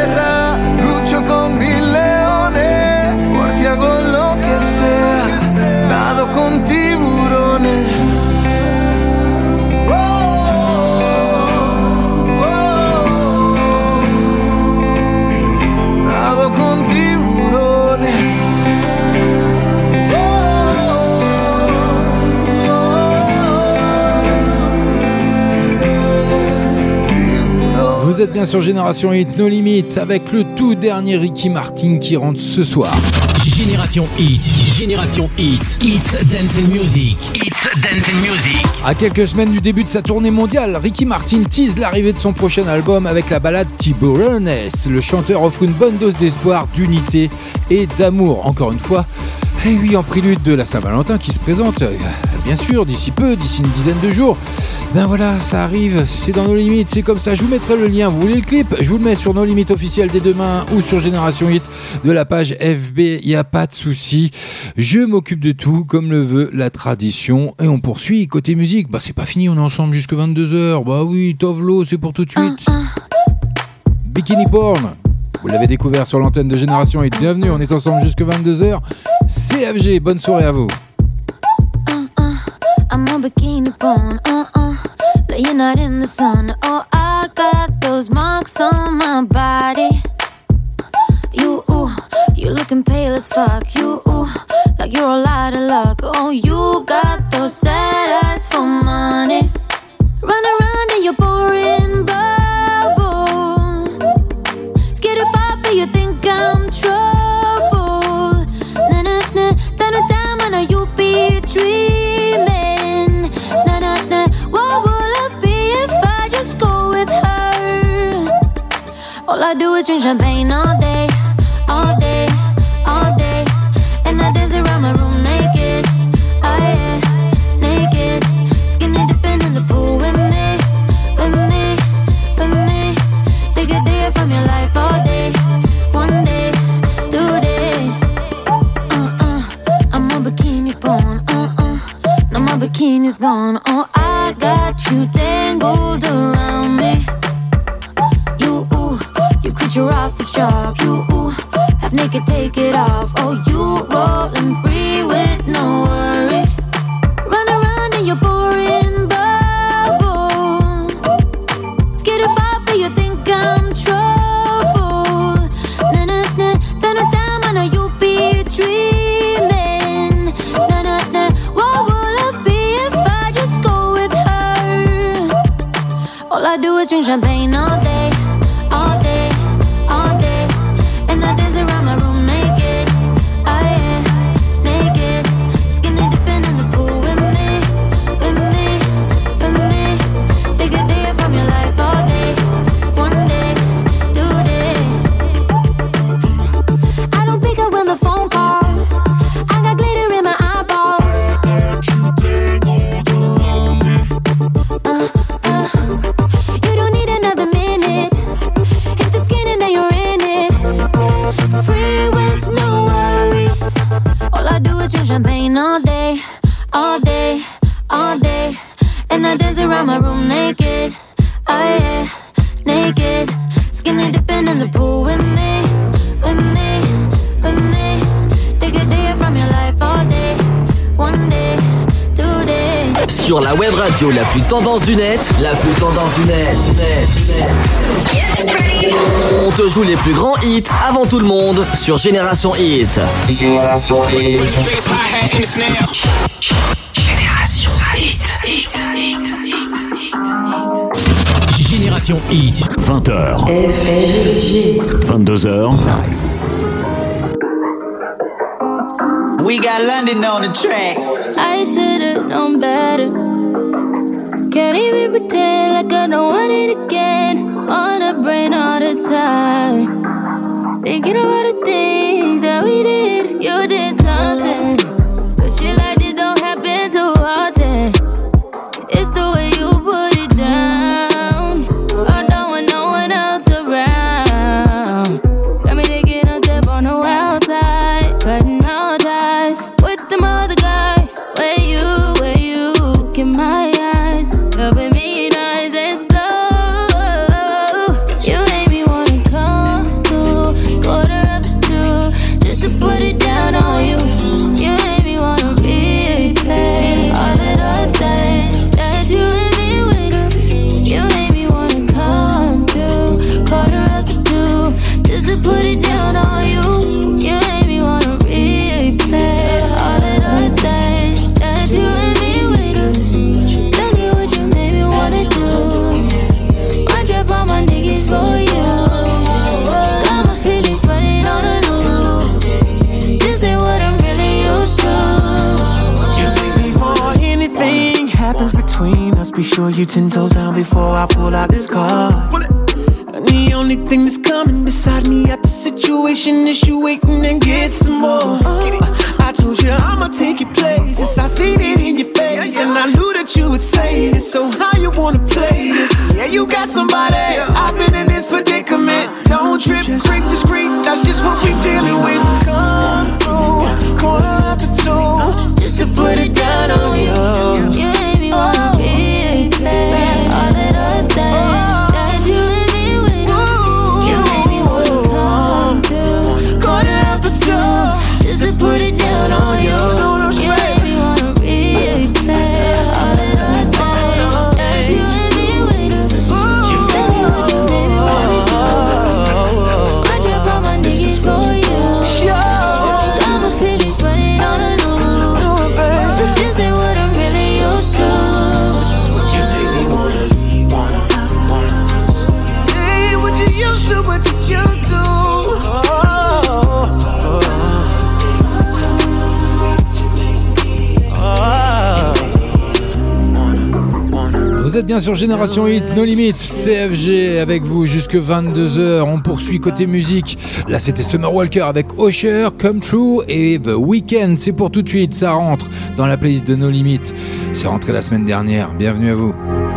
Vous êtes bien sur Génération Hit No Limit avec le tout dernier Ricky Martin qui rentre ce soir. Génération Hit, Génération Hit, It's Dancing Music, It's Dancing Music. À quelques semaines du début de sa tournée mondiale, Ricky Martin tease l'arrivée de son prochain album avec la balade Tiburones. Le chanteur offre une bonne dose d'espoir, d'unité et d'amour. Encore une fois, et oui, en prélude de la Saint-Valentin qui se présente, euh, bien sûr, d'ici peu, d'ici une dizaine de jours. Ben voilà, ça arrive, c'est dans nos limites, c'est comme ça. Je vous mettrai le lien. Vous voulez le clip? Je vous le mets sur nos limites officielles dès demain ou sur Génération Hit de la page FB. Il n'y a pas de souci. Je m'occupe de tout comme le veut la tradition. Et on poursuit. Côté musique, bah c'est pas fini, on est ensemble jusque 22h. Bah oui, Tovlo, c'est pour tout de suite. Bikini Porn. Vous l'avez découvert sur l'antenne de Génération Hit. Bienvenue, on est ensemble jusque 22h. CFG, bonne soirée à vous. You, ooh, you looking pale as fuck. You, ooh, like you're all out of luck. Oh, you got those sad eyes for money. Run around in your boring bubble. All I do is drink champagne all day, all day, all day, and I dance around my room naked. Oh yeah, naked, skinny dipping in the pool with me, with me, with me. Take a day from your life all day, one day, two day. Uh uh, I'm a bikini porn. Uh uh, now my bikini's gone. Oh, I got you tangled around me at your office job. You have naked, take it off. Oh, you rolling free with no worries. Run around in your boring bubble. Skid about, but you think I'm trouble. Na na na, down and down, I know you'll be dreaming. Na na na, what will I be if I just go with her? All I do is drink champagne all day. sur la web radio la plus tendance du net, la plus tendance du net. On te joue les plus grands hits avant tout le monde sur Génération Hit. Génération Hit. Génération Hit. Hit. Hit. Hit. Génération Hit. 20h. 22h. We got London on the track. I should've known better. Can't even pretend like I don't want it again. On the brain all the time. Thinking about the things that we did. You did something. 尽头 sur Génération Hit, No Limits, CFG avec vous jusque 22h. On poursuit côté musique. Là, c'était Summer Walker avec Osher, Come True et The Weekend. C'est pour tout de suite, ça rentre dans la playlist de No Limits. C'est rentré la semaine dernière. Bienvenue à vous.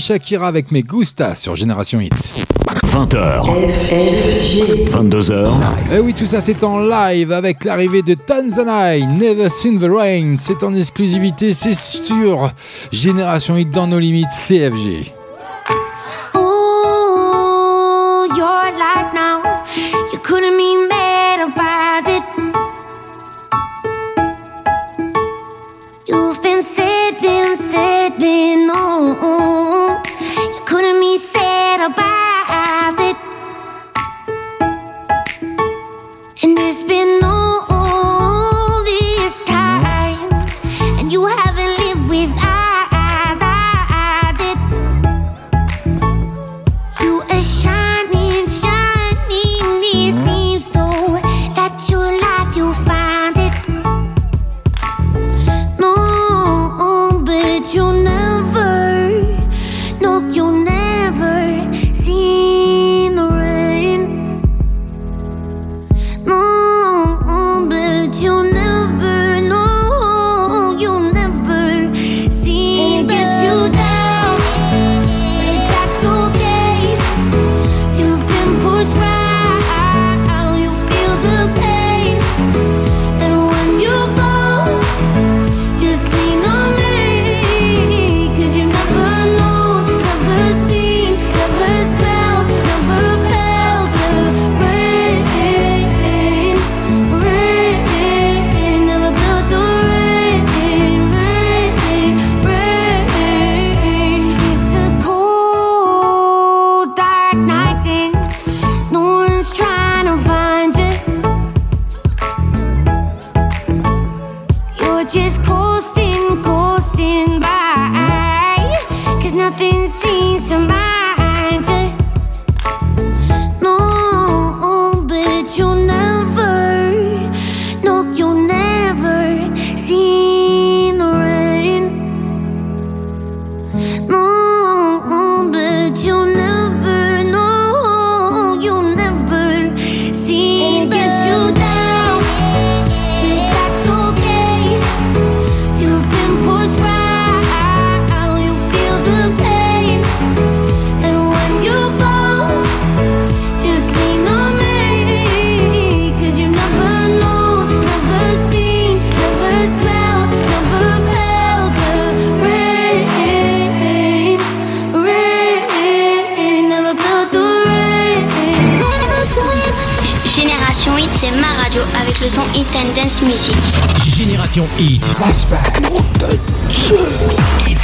Shakira avec mes Gusta sur Génération Hit. 20h. 22h. Et oui, tout ça c'est en live avec l'arrivée de Tanzanai, Never Seen the Rain. C'est en exclusivité, c'est sur Génération Hit dans nos limites, CFG. Oh, now. You couldn't mean Génération Hit and Dance Music. Génération Hit. Flashback. Oh, de Dieu.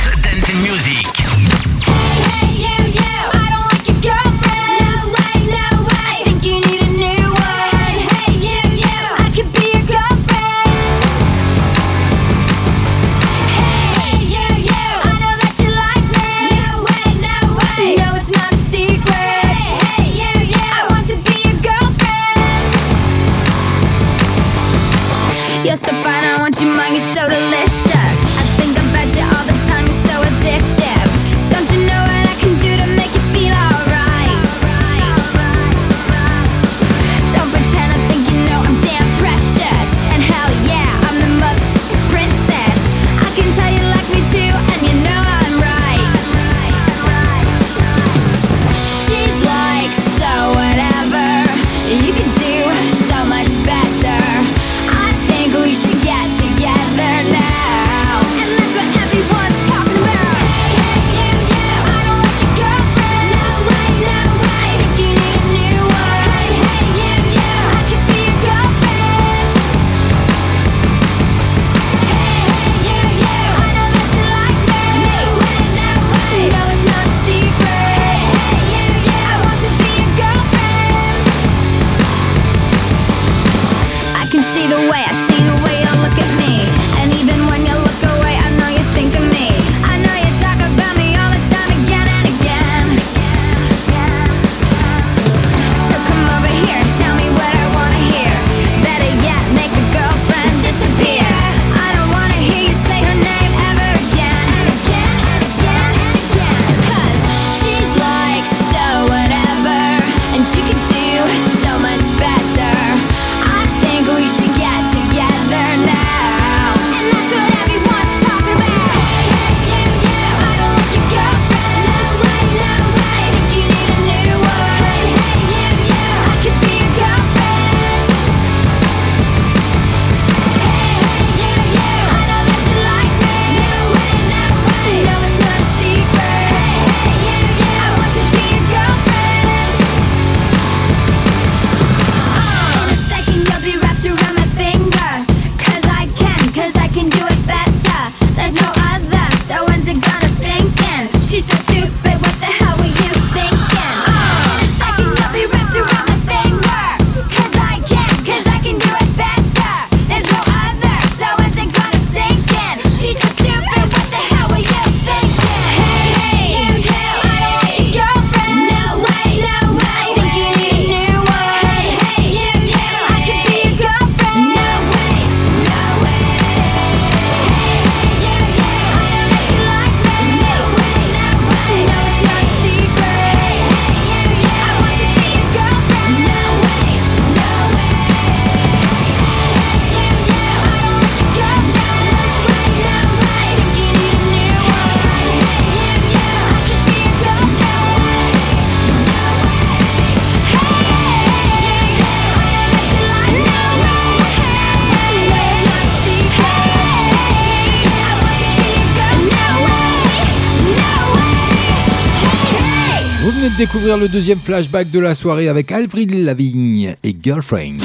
Découvrir le deuxième flashback de la soirée avec Alfred Lavigne et Girlfriend.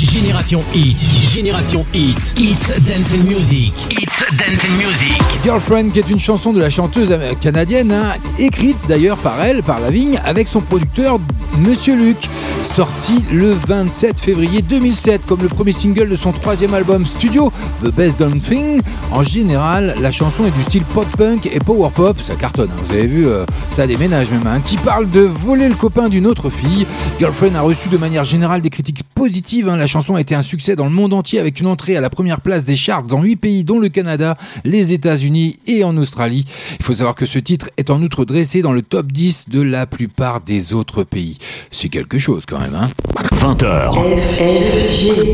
Génération Hit, Génération Hit, It's Dance and Music, It's Dance and Music. Girlfriend, qui est une chanson de la chanteuse canadienne, hein, écrite d'ailleurs par elle, par Lavigne, avec son producteur Monsieur Luc, sorti le 27 février 2007 comme le premier single de son troisième album studio, The Best Damn Thing. En général, la chanson est du style pop-punk et power-pop, ça cartonne, hein, vous avez vu, euh, ça déménage même, hein, qui parle de voler le copain d'une autre fille. Girlfriend a reçu de manière générale des critiques positives, hein. La chanson a été un succès dans le monde entier avec une entrée à la première place des charts dans 8 pays dont le Canada, les États-Unis et en Australie. Il faut savoir que ce titre est en outre dressé dans le top 10 de la plupart des autres pays. C'est quelque chose quand même, hein 20h.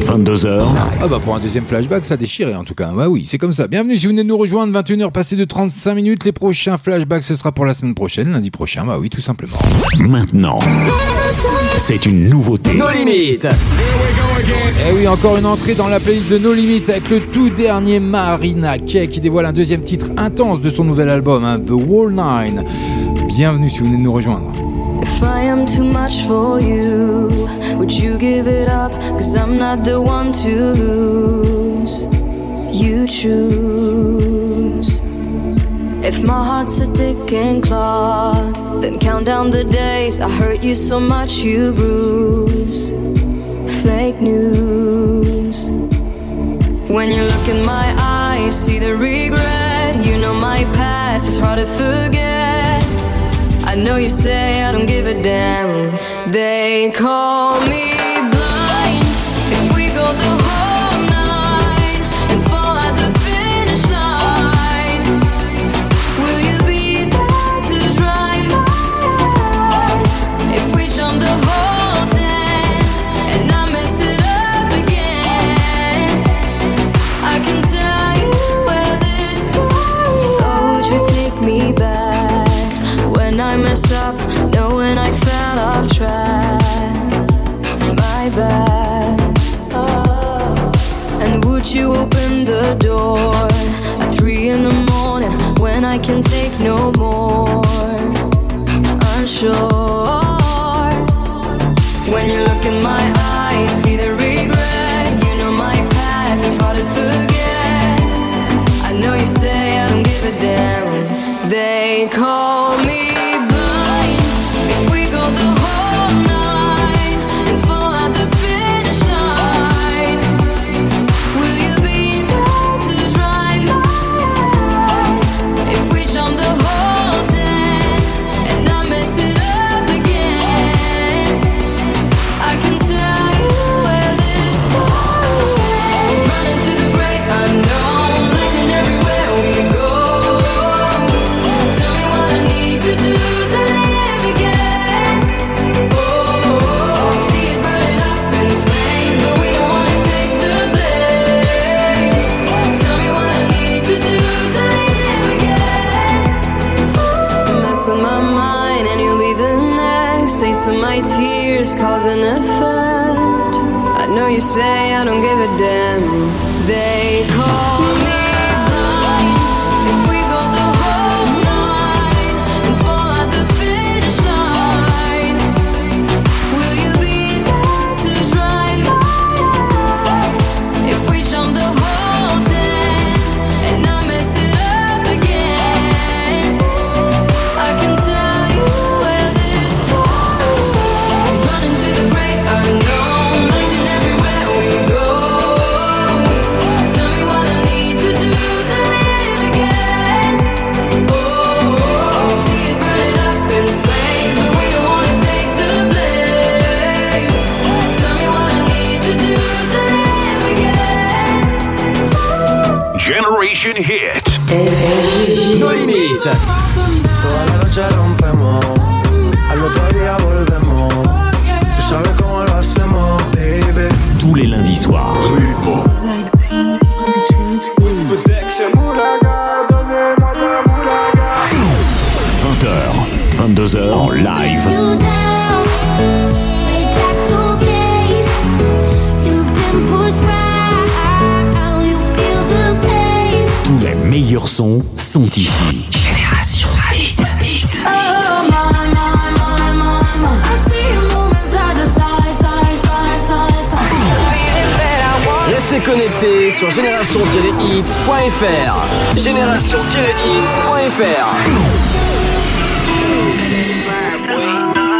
22h. Ah bah pour un deuxième flashback, ça déchirait en tout cas. Bah oui, c'est comme ça. Bienvenue si vous venez de nous rejoindre, 21h passé de 35 minutes. Les prochains flashbacks, ce sera pour la semaine prochaine, lundi prochain. Bah oui, tout simplement. Maintenant, c'est une nouveauté. Nos limites. Et oui, encore une entrée dans la playlist de No Limit avec le tout dernier Marina Kay qui dévoile un deuxième titre intense de son nouvel album, hein, The Wall Nine. Bienvenue si vous venez de nous rejoindre. If I am too much for you, would you give it up? Cause I'm not the one to lose. You choose. If my heart's a ticking clock, then count down the days. I hurt you so much you bruise. Fake news. When you look in my eyes, see the regret. You know my past is hard to forget. I know you say I don't give a damn. They call me I can take no more? Unsure. When you look in my eyes, see the regret. You know my past is hard to forget. I know you say I don't give a damn. They call Mess with my mind and you'll be the next. Say some my tears cause an effect. I know you say I don't give a damn. They call me No limites. Toda la noche rompemos, al otro día volvemos. Tú sabes cómo lo hacemos, baby. Tous les lundis soirs. 20h, 22h en live. Tous les meilleurs sons sont ici. Sur génération-hit.fr. Génération-hit.fr.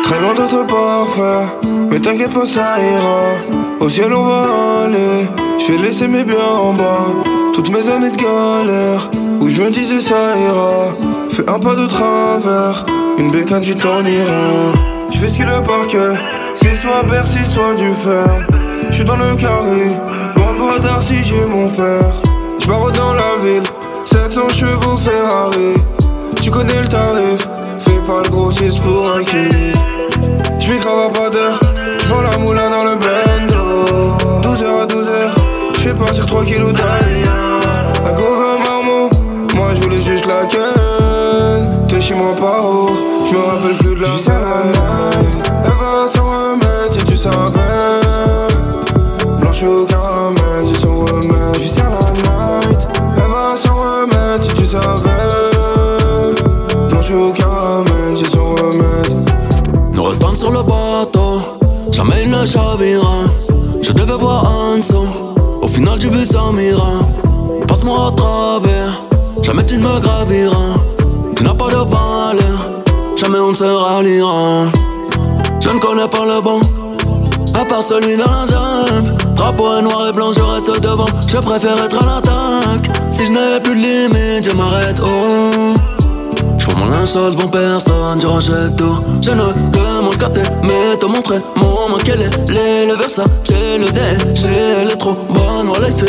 Très loin d'être parfait, mais t'inquiète pas, ça ira. Au ciel, on va aller. Je vais laisser mes biens en bas. Toutes mes années de galère, où je me disais ça ira. Fais un pas de travers, une bécane, tu t'en iras. Je fais ce qu'il veut par cœur, c'est soit Bercy, soit du fer. Je suis dans le carré, bras si j'ai mon fer. Je barre dans la ville, 700 chevaux Ferrari. Tu connais le tarif, fais pas le grossiste pour un kill. J'm'y crave à pas d'heure, j'vends la moulin dans le bendo 12h à 12h, j'fais partir 3 kilos d'ailleurs À Gauvin Marmot, moi j'voulais juste la queue T'es chez moi pas haut, j'me rappelle plus de la Je devais voir dessous, au final j'ai vu Samira. Passe-moi à travers, jamais tu ne me graviras. Tu n'as pas de valeur, jamais on ne se ralliera. Je ne connais pas le bon, à part celui dans la jambe. Drapeau noir et blanc, je reste devant. Je préfère être à l'attaque. Si je n'ai plus de limite, je m'arrête. Oh. Je prends mon linge sale devant personne, je rachète tout Je ne demande qu'à t'aimer, te montrer mon main Quel est les, le Versace, le déchet Elle est trop bonne, voilà c'est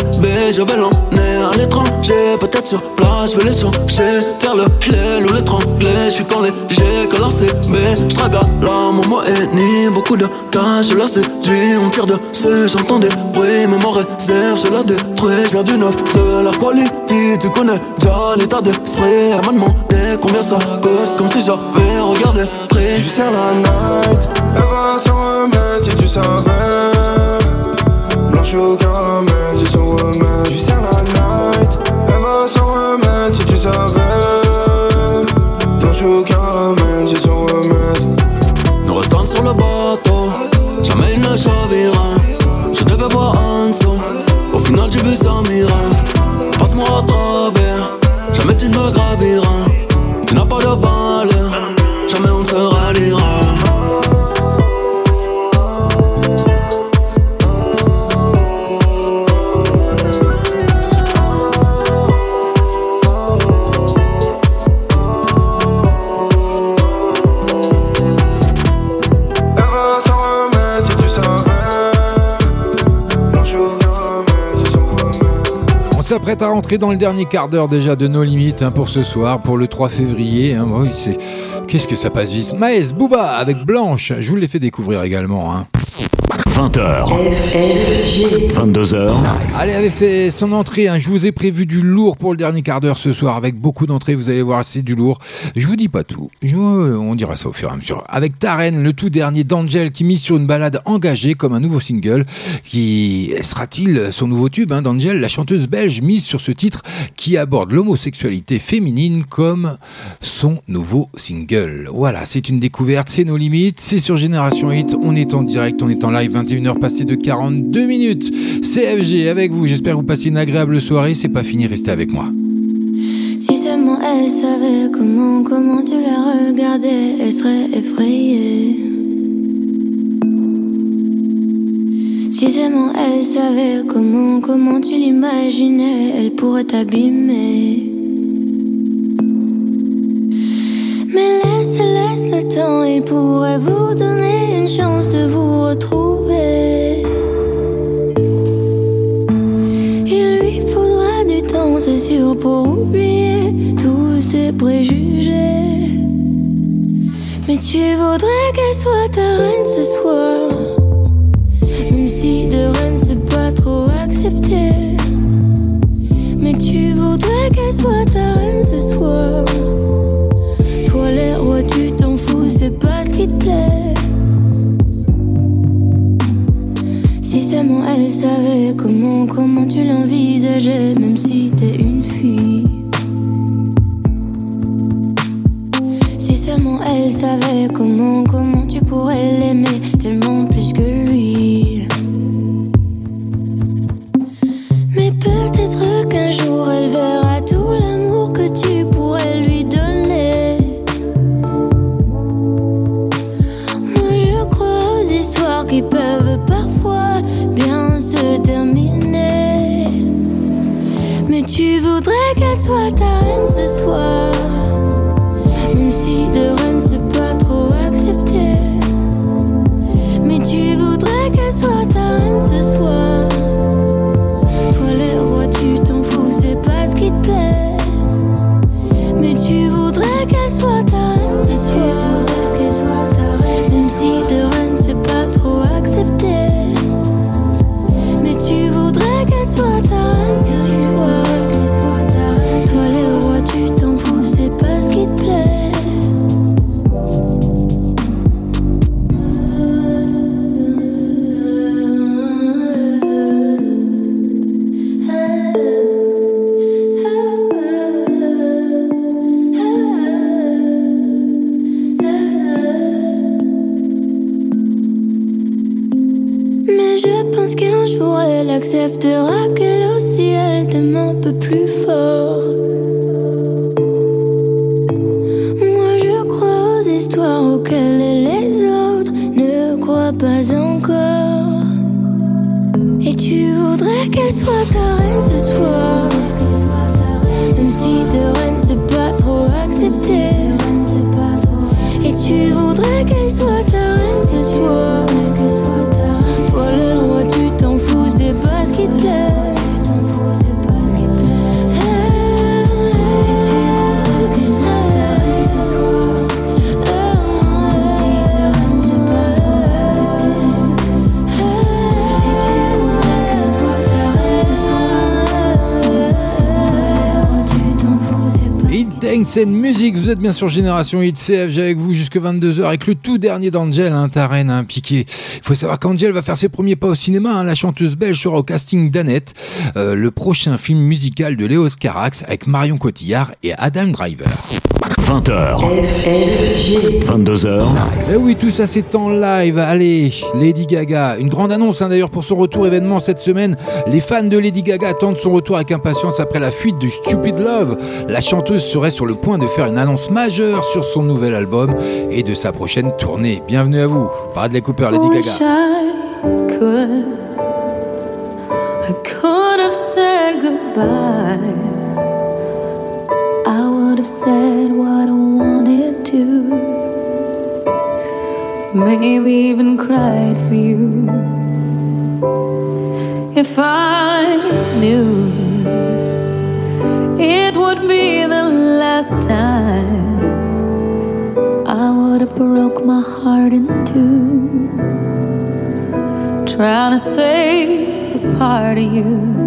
Je vais l'emmener à l'étranger Peut-être sur place, je vais les changer Faire le lait ou l'étrangler Je suis quand léger, leur CB Je trague à la momo et ni beaucoup de cash. Je la séduis, on tire dessus J'entends des bruits, mais mon réserve Je la détruis, je viens du neuf de la quality Tu connais déjà l'état d'esprit. Elle m'a demandé combien ça coûte Comme si j'avais regardé Je sers la night, elle va s'en remettre si tu savais Blanche au caramel, c'est son remède Je sers la night, elle va s'en remettre si tu savais Blanche au caramel, c'est son remède Nous restons sur le bateau, jamais il ne chavira. Je devais voir en dessous, au final j'ai vu Samira. S'apprête à rentrer dans le dernier quart d'heure déjà de nos limites hein, pour ce soir, pour le 3 février. hein. Qu'est-ce que ça passe vite. Maës Booba avec Blanche, je vous l'ai fait découvrir également. hein. 20h. 22h. Allez, avec son entrée, hein, je vous ai prévu du lourd pour le dernier quart d'heure ce soir. Avec beaucoup d'entrées, vous allez voir, c'est du lourd. Je vous dis pas tout. Je- on dira ça au fur et à mesure. Avec Taren, le tout dernier d'Angel qui mise sur une balade engagée comme un nouveau single. Qui sera-t-il son nouveau tube hein, d'Angel? La chanteuse belge mise sur ce titre qui aborde l'homosexualité féminine comme son nouveau single. Voilà, c'est une découverte, c'est nos limites, c'est sur Génération Hit. On est en direct, on est en live, 21h passées de 42 minutes. CFG avec vous, j'espère que vous passez une agréable soirée. C'est pas fini, restez avec moi. Si seulement elle savait comment, comment tu la regardais, elle serait effrayée. Si seulement elle savait comment, comment tu l'imaginais, elle pourrait t'abîmer. il pourrait vous donner une chance de vous retrouver. Il lui faudra du temps, c'est sûr, pour oublier tous ses préjugés. Mais tu voudrais qu'elle soit ta reine ce soir, même si de reine c'est pas trop accepté. Mais tu voudrais qu'elle soit ta reine ce soir. Elle savait comment, comment tu l'envisageais, même si t'es une fille. Si seulement elle savait comment, comment tu pourrais l'aimer êtes bien sur Génération Hit CFG avec vous jusque 22h avec le tout dernier d'Angel, hein, ta reine, piqué. Il faut savoir qu'Angel va faire ses premiers pas au cinéma, hein, la chanteuse belge sera au casting d'Annette, euh, le prochain film musical de Léos Carax avec Marion Cotillard et Adam Driver. 20h. 22h. Eh oui, tout ça c'est en live. Allez, Lady Gaga. Une grande annonce hein, d'ailleurs pour son retour événement cette semaine. Les fans de Lady Gaga attendent son retour avec impatience après la fuite du Stupid Love. La chanteuse serait sur le point de faire une annonce majeure sur son nouvel album et de sa prochaine tournée. Bienvenue à vous. Bradley Cooper, Lady Wish Gaga. I could. I could have said goodbye. Have said what I wanted to. Maybe even cried for you. If I knew it would be the last time, I would have broke my heart in two trying to save a part of you.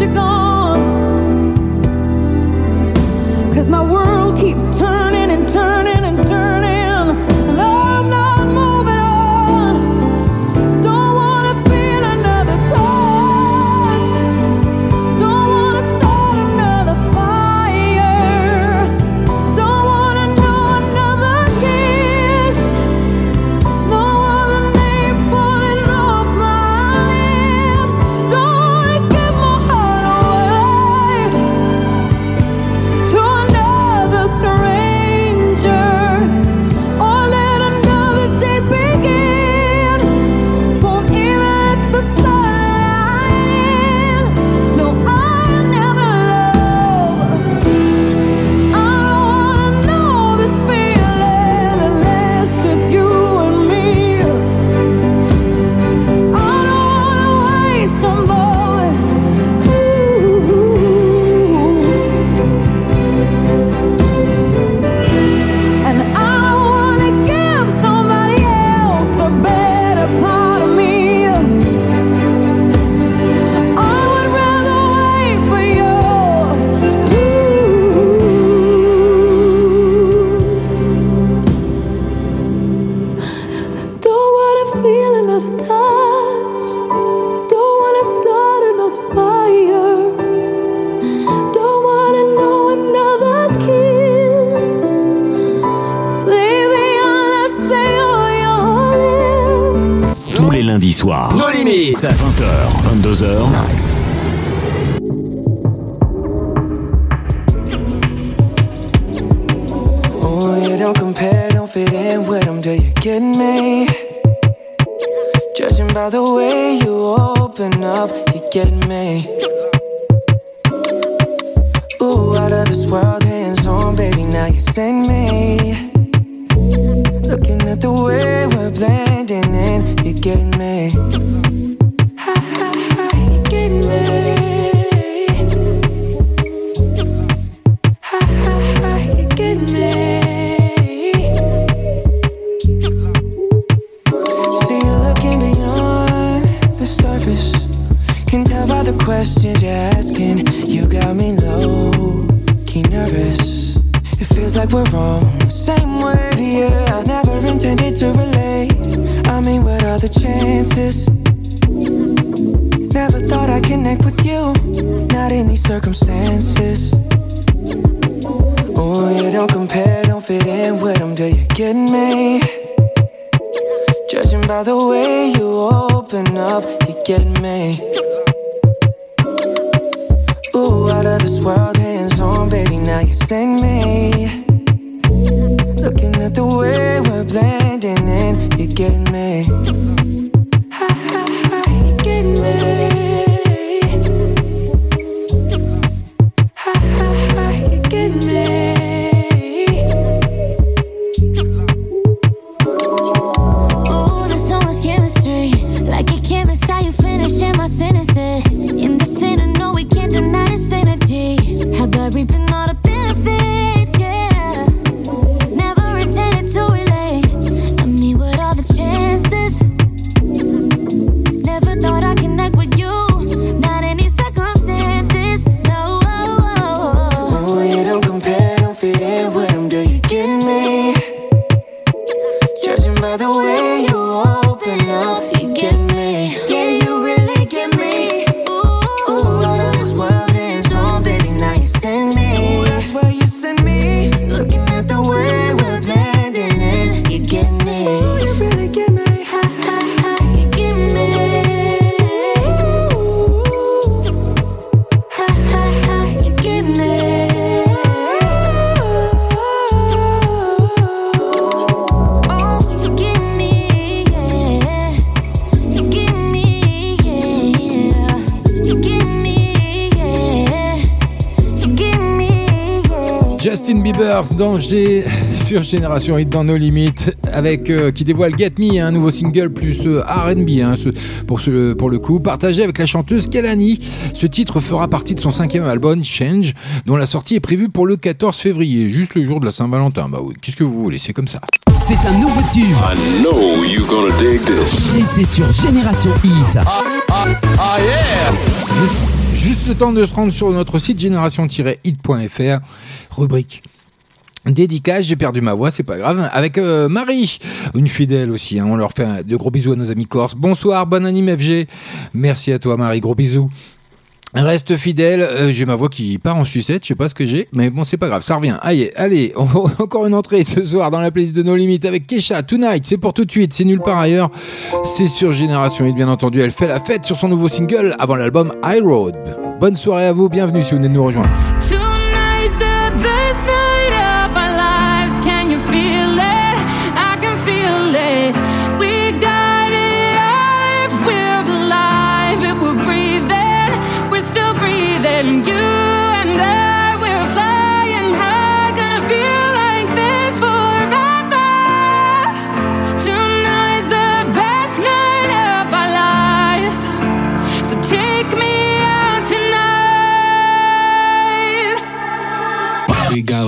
You're gone. G sur Génération Hit dans nos limites avec euh, qui dévoile Get Me un nouveau single plus euh, R&B hein, ce- pour ce pour le coup partagé avec la chanteuse Kelani. Ce titre fera partie de son cinquième album Change dont la sortie est prévue pour le 14 février juste le jour de la Saint-Valentin. Bah oui, qu'est-ce que vous voulez, c'est comme ça. C'est un nouveau tube. I know you gonna dig this. Et c'est sur Génération Hit. Ah yeah! Juste le temps de se rendre sur notre site génération-hit.fr, rubrique dédicace, j'ai perdu ma voix, c'est pas grave, avec euh, Marie, une fidèle aussi, hein, on leur fait de gros bisous à nos amis corses. Bonsoir, bonne anime FG, merci à toi Marie, gros bisous. Reste fidèle, euh, j'ai ma voix qui part en sucette, je sais pas ce que j'ai, mais bon c'est pas grave, ça revient. Allez, allez, on- encore une entrée ce soir dans la playlist de nos limites avec Kesha, Tonight, c'est pour tout de suite, c'est nulle part ailleurs, c'est sur Génération 8 bien entendu, elle fait la fête sur son nouveau single avant l'album High Road. Bonne soirée à vous, bienvenue si vous venez de nous rejoindre.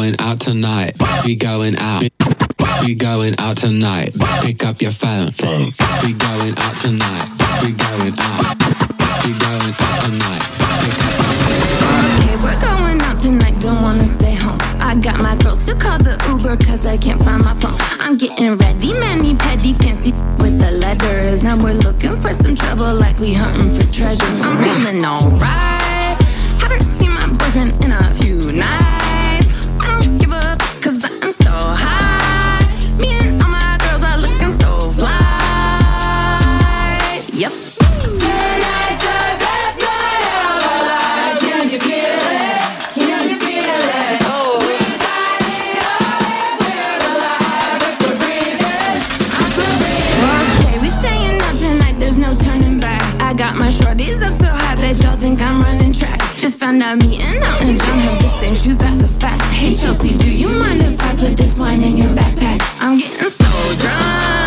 Going out tonight. We going out. We going out tonight. Pick up your phone. We going out tonight. We going out. We going out tonight. Okay, we're going out tonight, don't wanna stay home. I got my girls to call the Uber cause I can't find my phone. I'm getting ready, many petty, fancy with the letters. Now we're looking for some trouble like we hunting for treasure. I'm feeling alright. Haven't seen my boyfriend in a few nights. Found out me and Elton John have the same shoes, that's a fact. Hey Chelsea, do you mind if I put this wine in your backpack? I'm getting so drunk.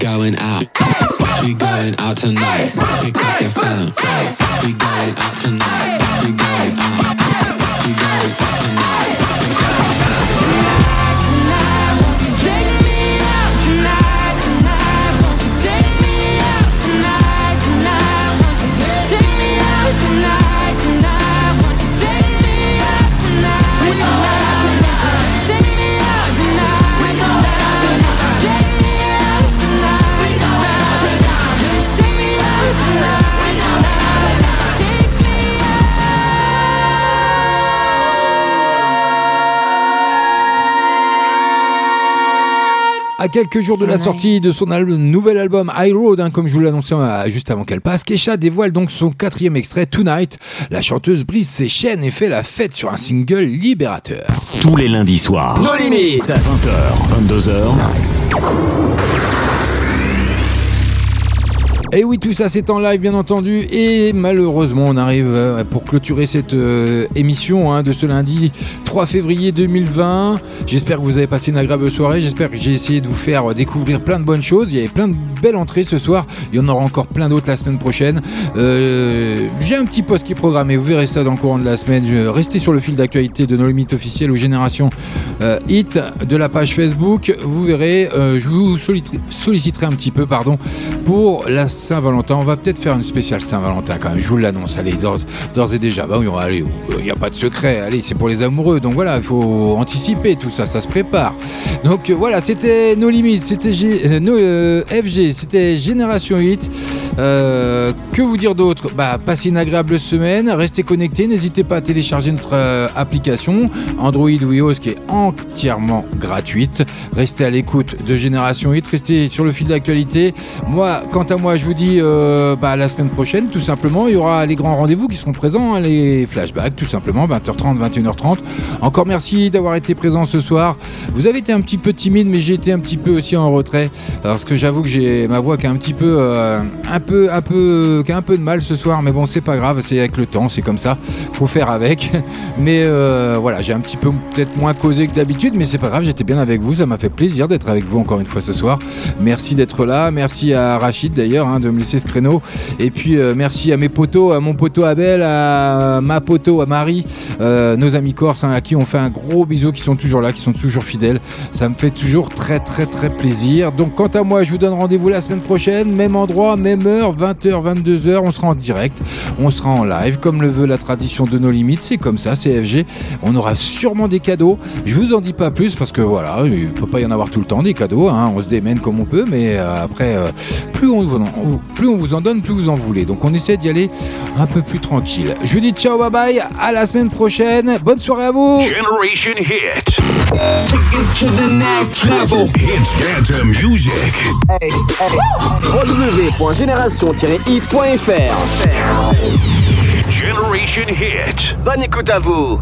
Going out. À quelques jours de la sortie de son album- nouvel album High Road, hein, comme je vous l'annonçais euh, juste avant qu'elle passe, Kesha dévoile donc son quatrième extrait Tonight. La chanteuse brise ses chaînes et fait la fête sur un single libérateur. Tous les lundis soirs. Nos limites. 20h, 22h. Et oui, tout ça c'est en live bien entendu. Et malheureusement, on arrive euh, pour clôturer cette euh, émission hein, de ce lundi 3 février 2020. J'espère que vous avez passé une agréable soirée. J'espère que j'ai essayé de vous faire découvrir plein de bonnes choses. Il y avait plein de belles entrées ce soir. Il y en aura encore plein d'autres la semaine prochaine. Euh, j'ai un petit post qui est programmé. Vous verrez ça dans le courant de la semaine. Restez sur le fil d'actualité de nos limites officielles ou Génération euh, Hit de la page Facebook. Vous verrez, euh, je vous solliciterai un petit peu, pardon, pour la Saint-Valentin. On va peut-être faire une spéciale Saint-Valentin quand même. Je vous l'annonce. Allez, d'ores et déjà. Bah oui. Il n'y a pas de secret. Allez, c'est pour les amoureux. Donc voilà, il faut anticiper tout ça. Ça se prépare. Donc euh, voilà, c'était nos limites. C'était euh, euh, FG. C'était Génération Hit. Euh, que vous dire d'autre? Bah, passez une agréable semaine. Restez connectés. N'hésitez pas à télécharger notre euh, application Android ou iOS qui est entièrement gratuite. Restez à l'écoute de Génération Hit. Restez sur le fil d'actualité. Moi, quant à moi, je vous dis euh, bah, la semaine prochaine, tout simplement. Il y aura les grands rendez-vous qui seront présents, hein, les flashbacks, tout simplement, 20h30, 21h30. Encore merci d'avoir été présent ce soir. Vous avez été un petit peu timide, mais j'ai été un petit peu aussi en retrait. Parce que j'avoue que j'ai ma voix qui est un petit peu, euh, un peu, un peu, qui a un peu de mal ce soir. Mais bon, c'est pas grave, c'est avec le temps, c'est comme ça. Faut faire avec. Mais euh, voilà, j'ai un petit peu peut-être moins causé que d'habitude, mais c'est pas grave. J'étais bien avec vous. Ça m'a fait plaisir d'être avec vous encore une fois ce soir. Merci d'être là. Merci à Rachid d'ailleurs hein, de me laisser ce créneau. Et puis euh, merci à mes potos, à mon poteau Abel, à ma poteau, à Marie, euh, nos amis corses hein, à qui on fait un gros bisou, qui sont toujours là, qui sont toujours fidèles. Ça me fait toujours très très très plaisir. Donc quant à moi, je vous donne rendez-vous la semaine prochaine, même endroit, même heure, 20h, 22h. On sera en direct, on sera en live, comme le veut la tradition de nos limites. C'est comme ça, c'est FG. On aura sûrement des cadeaux. Je vous en dis pas plus parce que voilà, il peut pas y en avoir tout le temps des cadeaux. hein. On se démène comme on peut, mais euh, après, plus on, vous plus on vous en donne, plus vous en voulez. Donc on essaie d'y aller un peu plus tranquille. Je vous dis ciao, bye bye, à la semaine prochaine. Bonne soirée à vous. Generation Hit. Take it to the next level. Hits dance music. www.génération-hit.fr Generation Hit. Bonne écoute à vous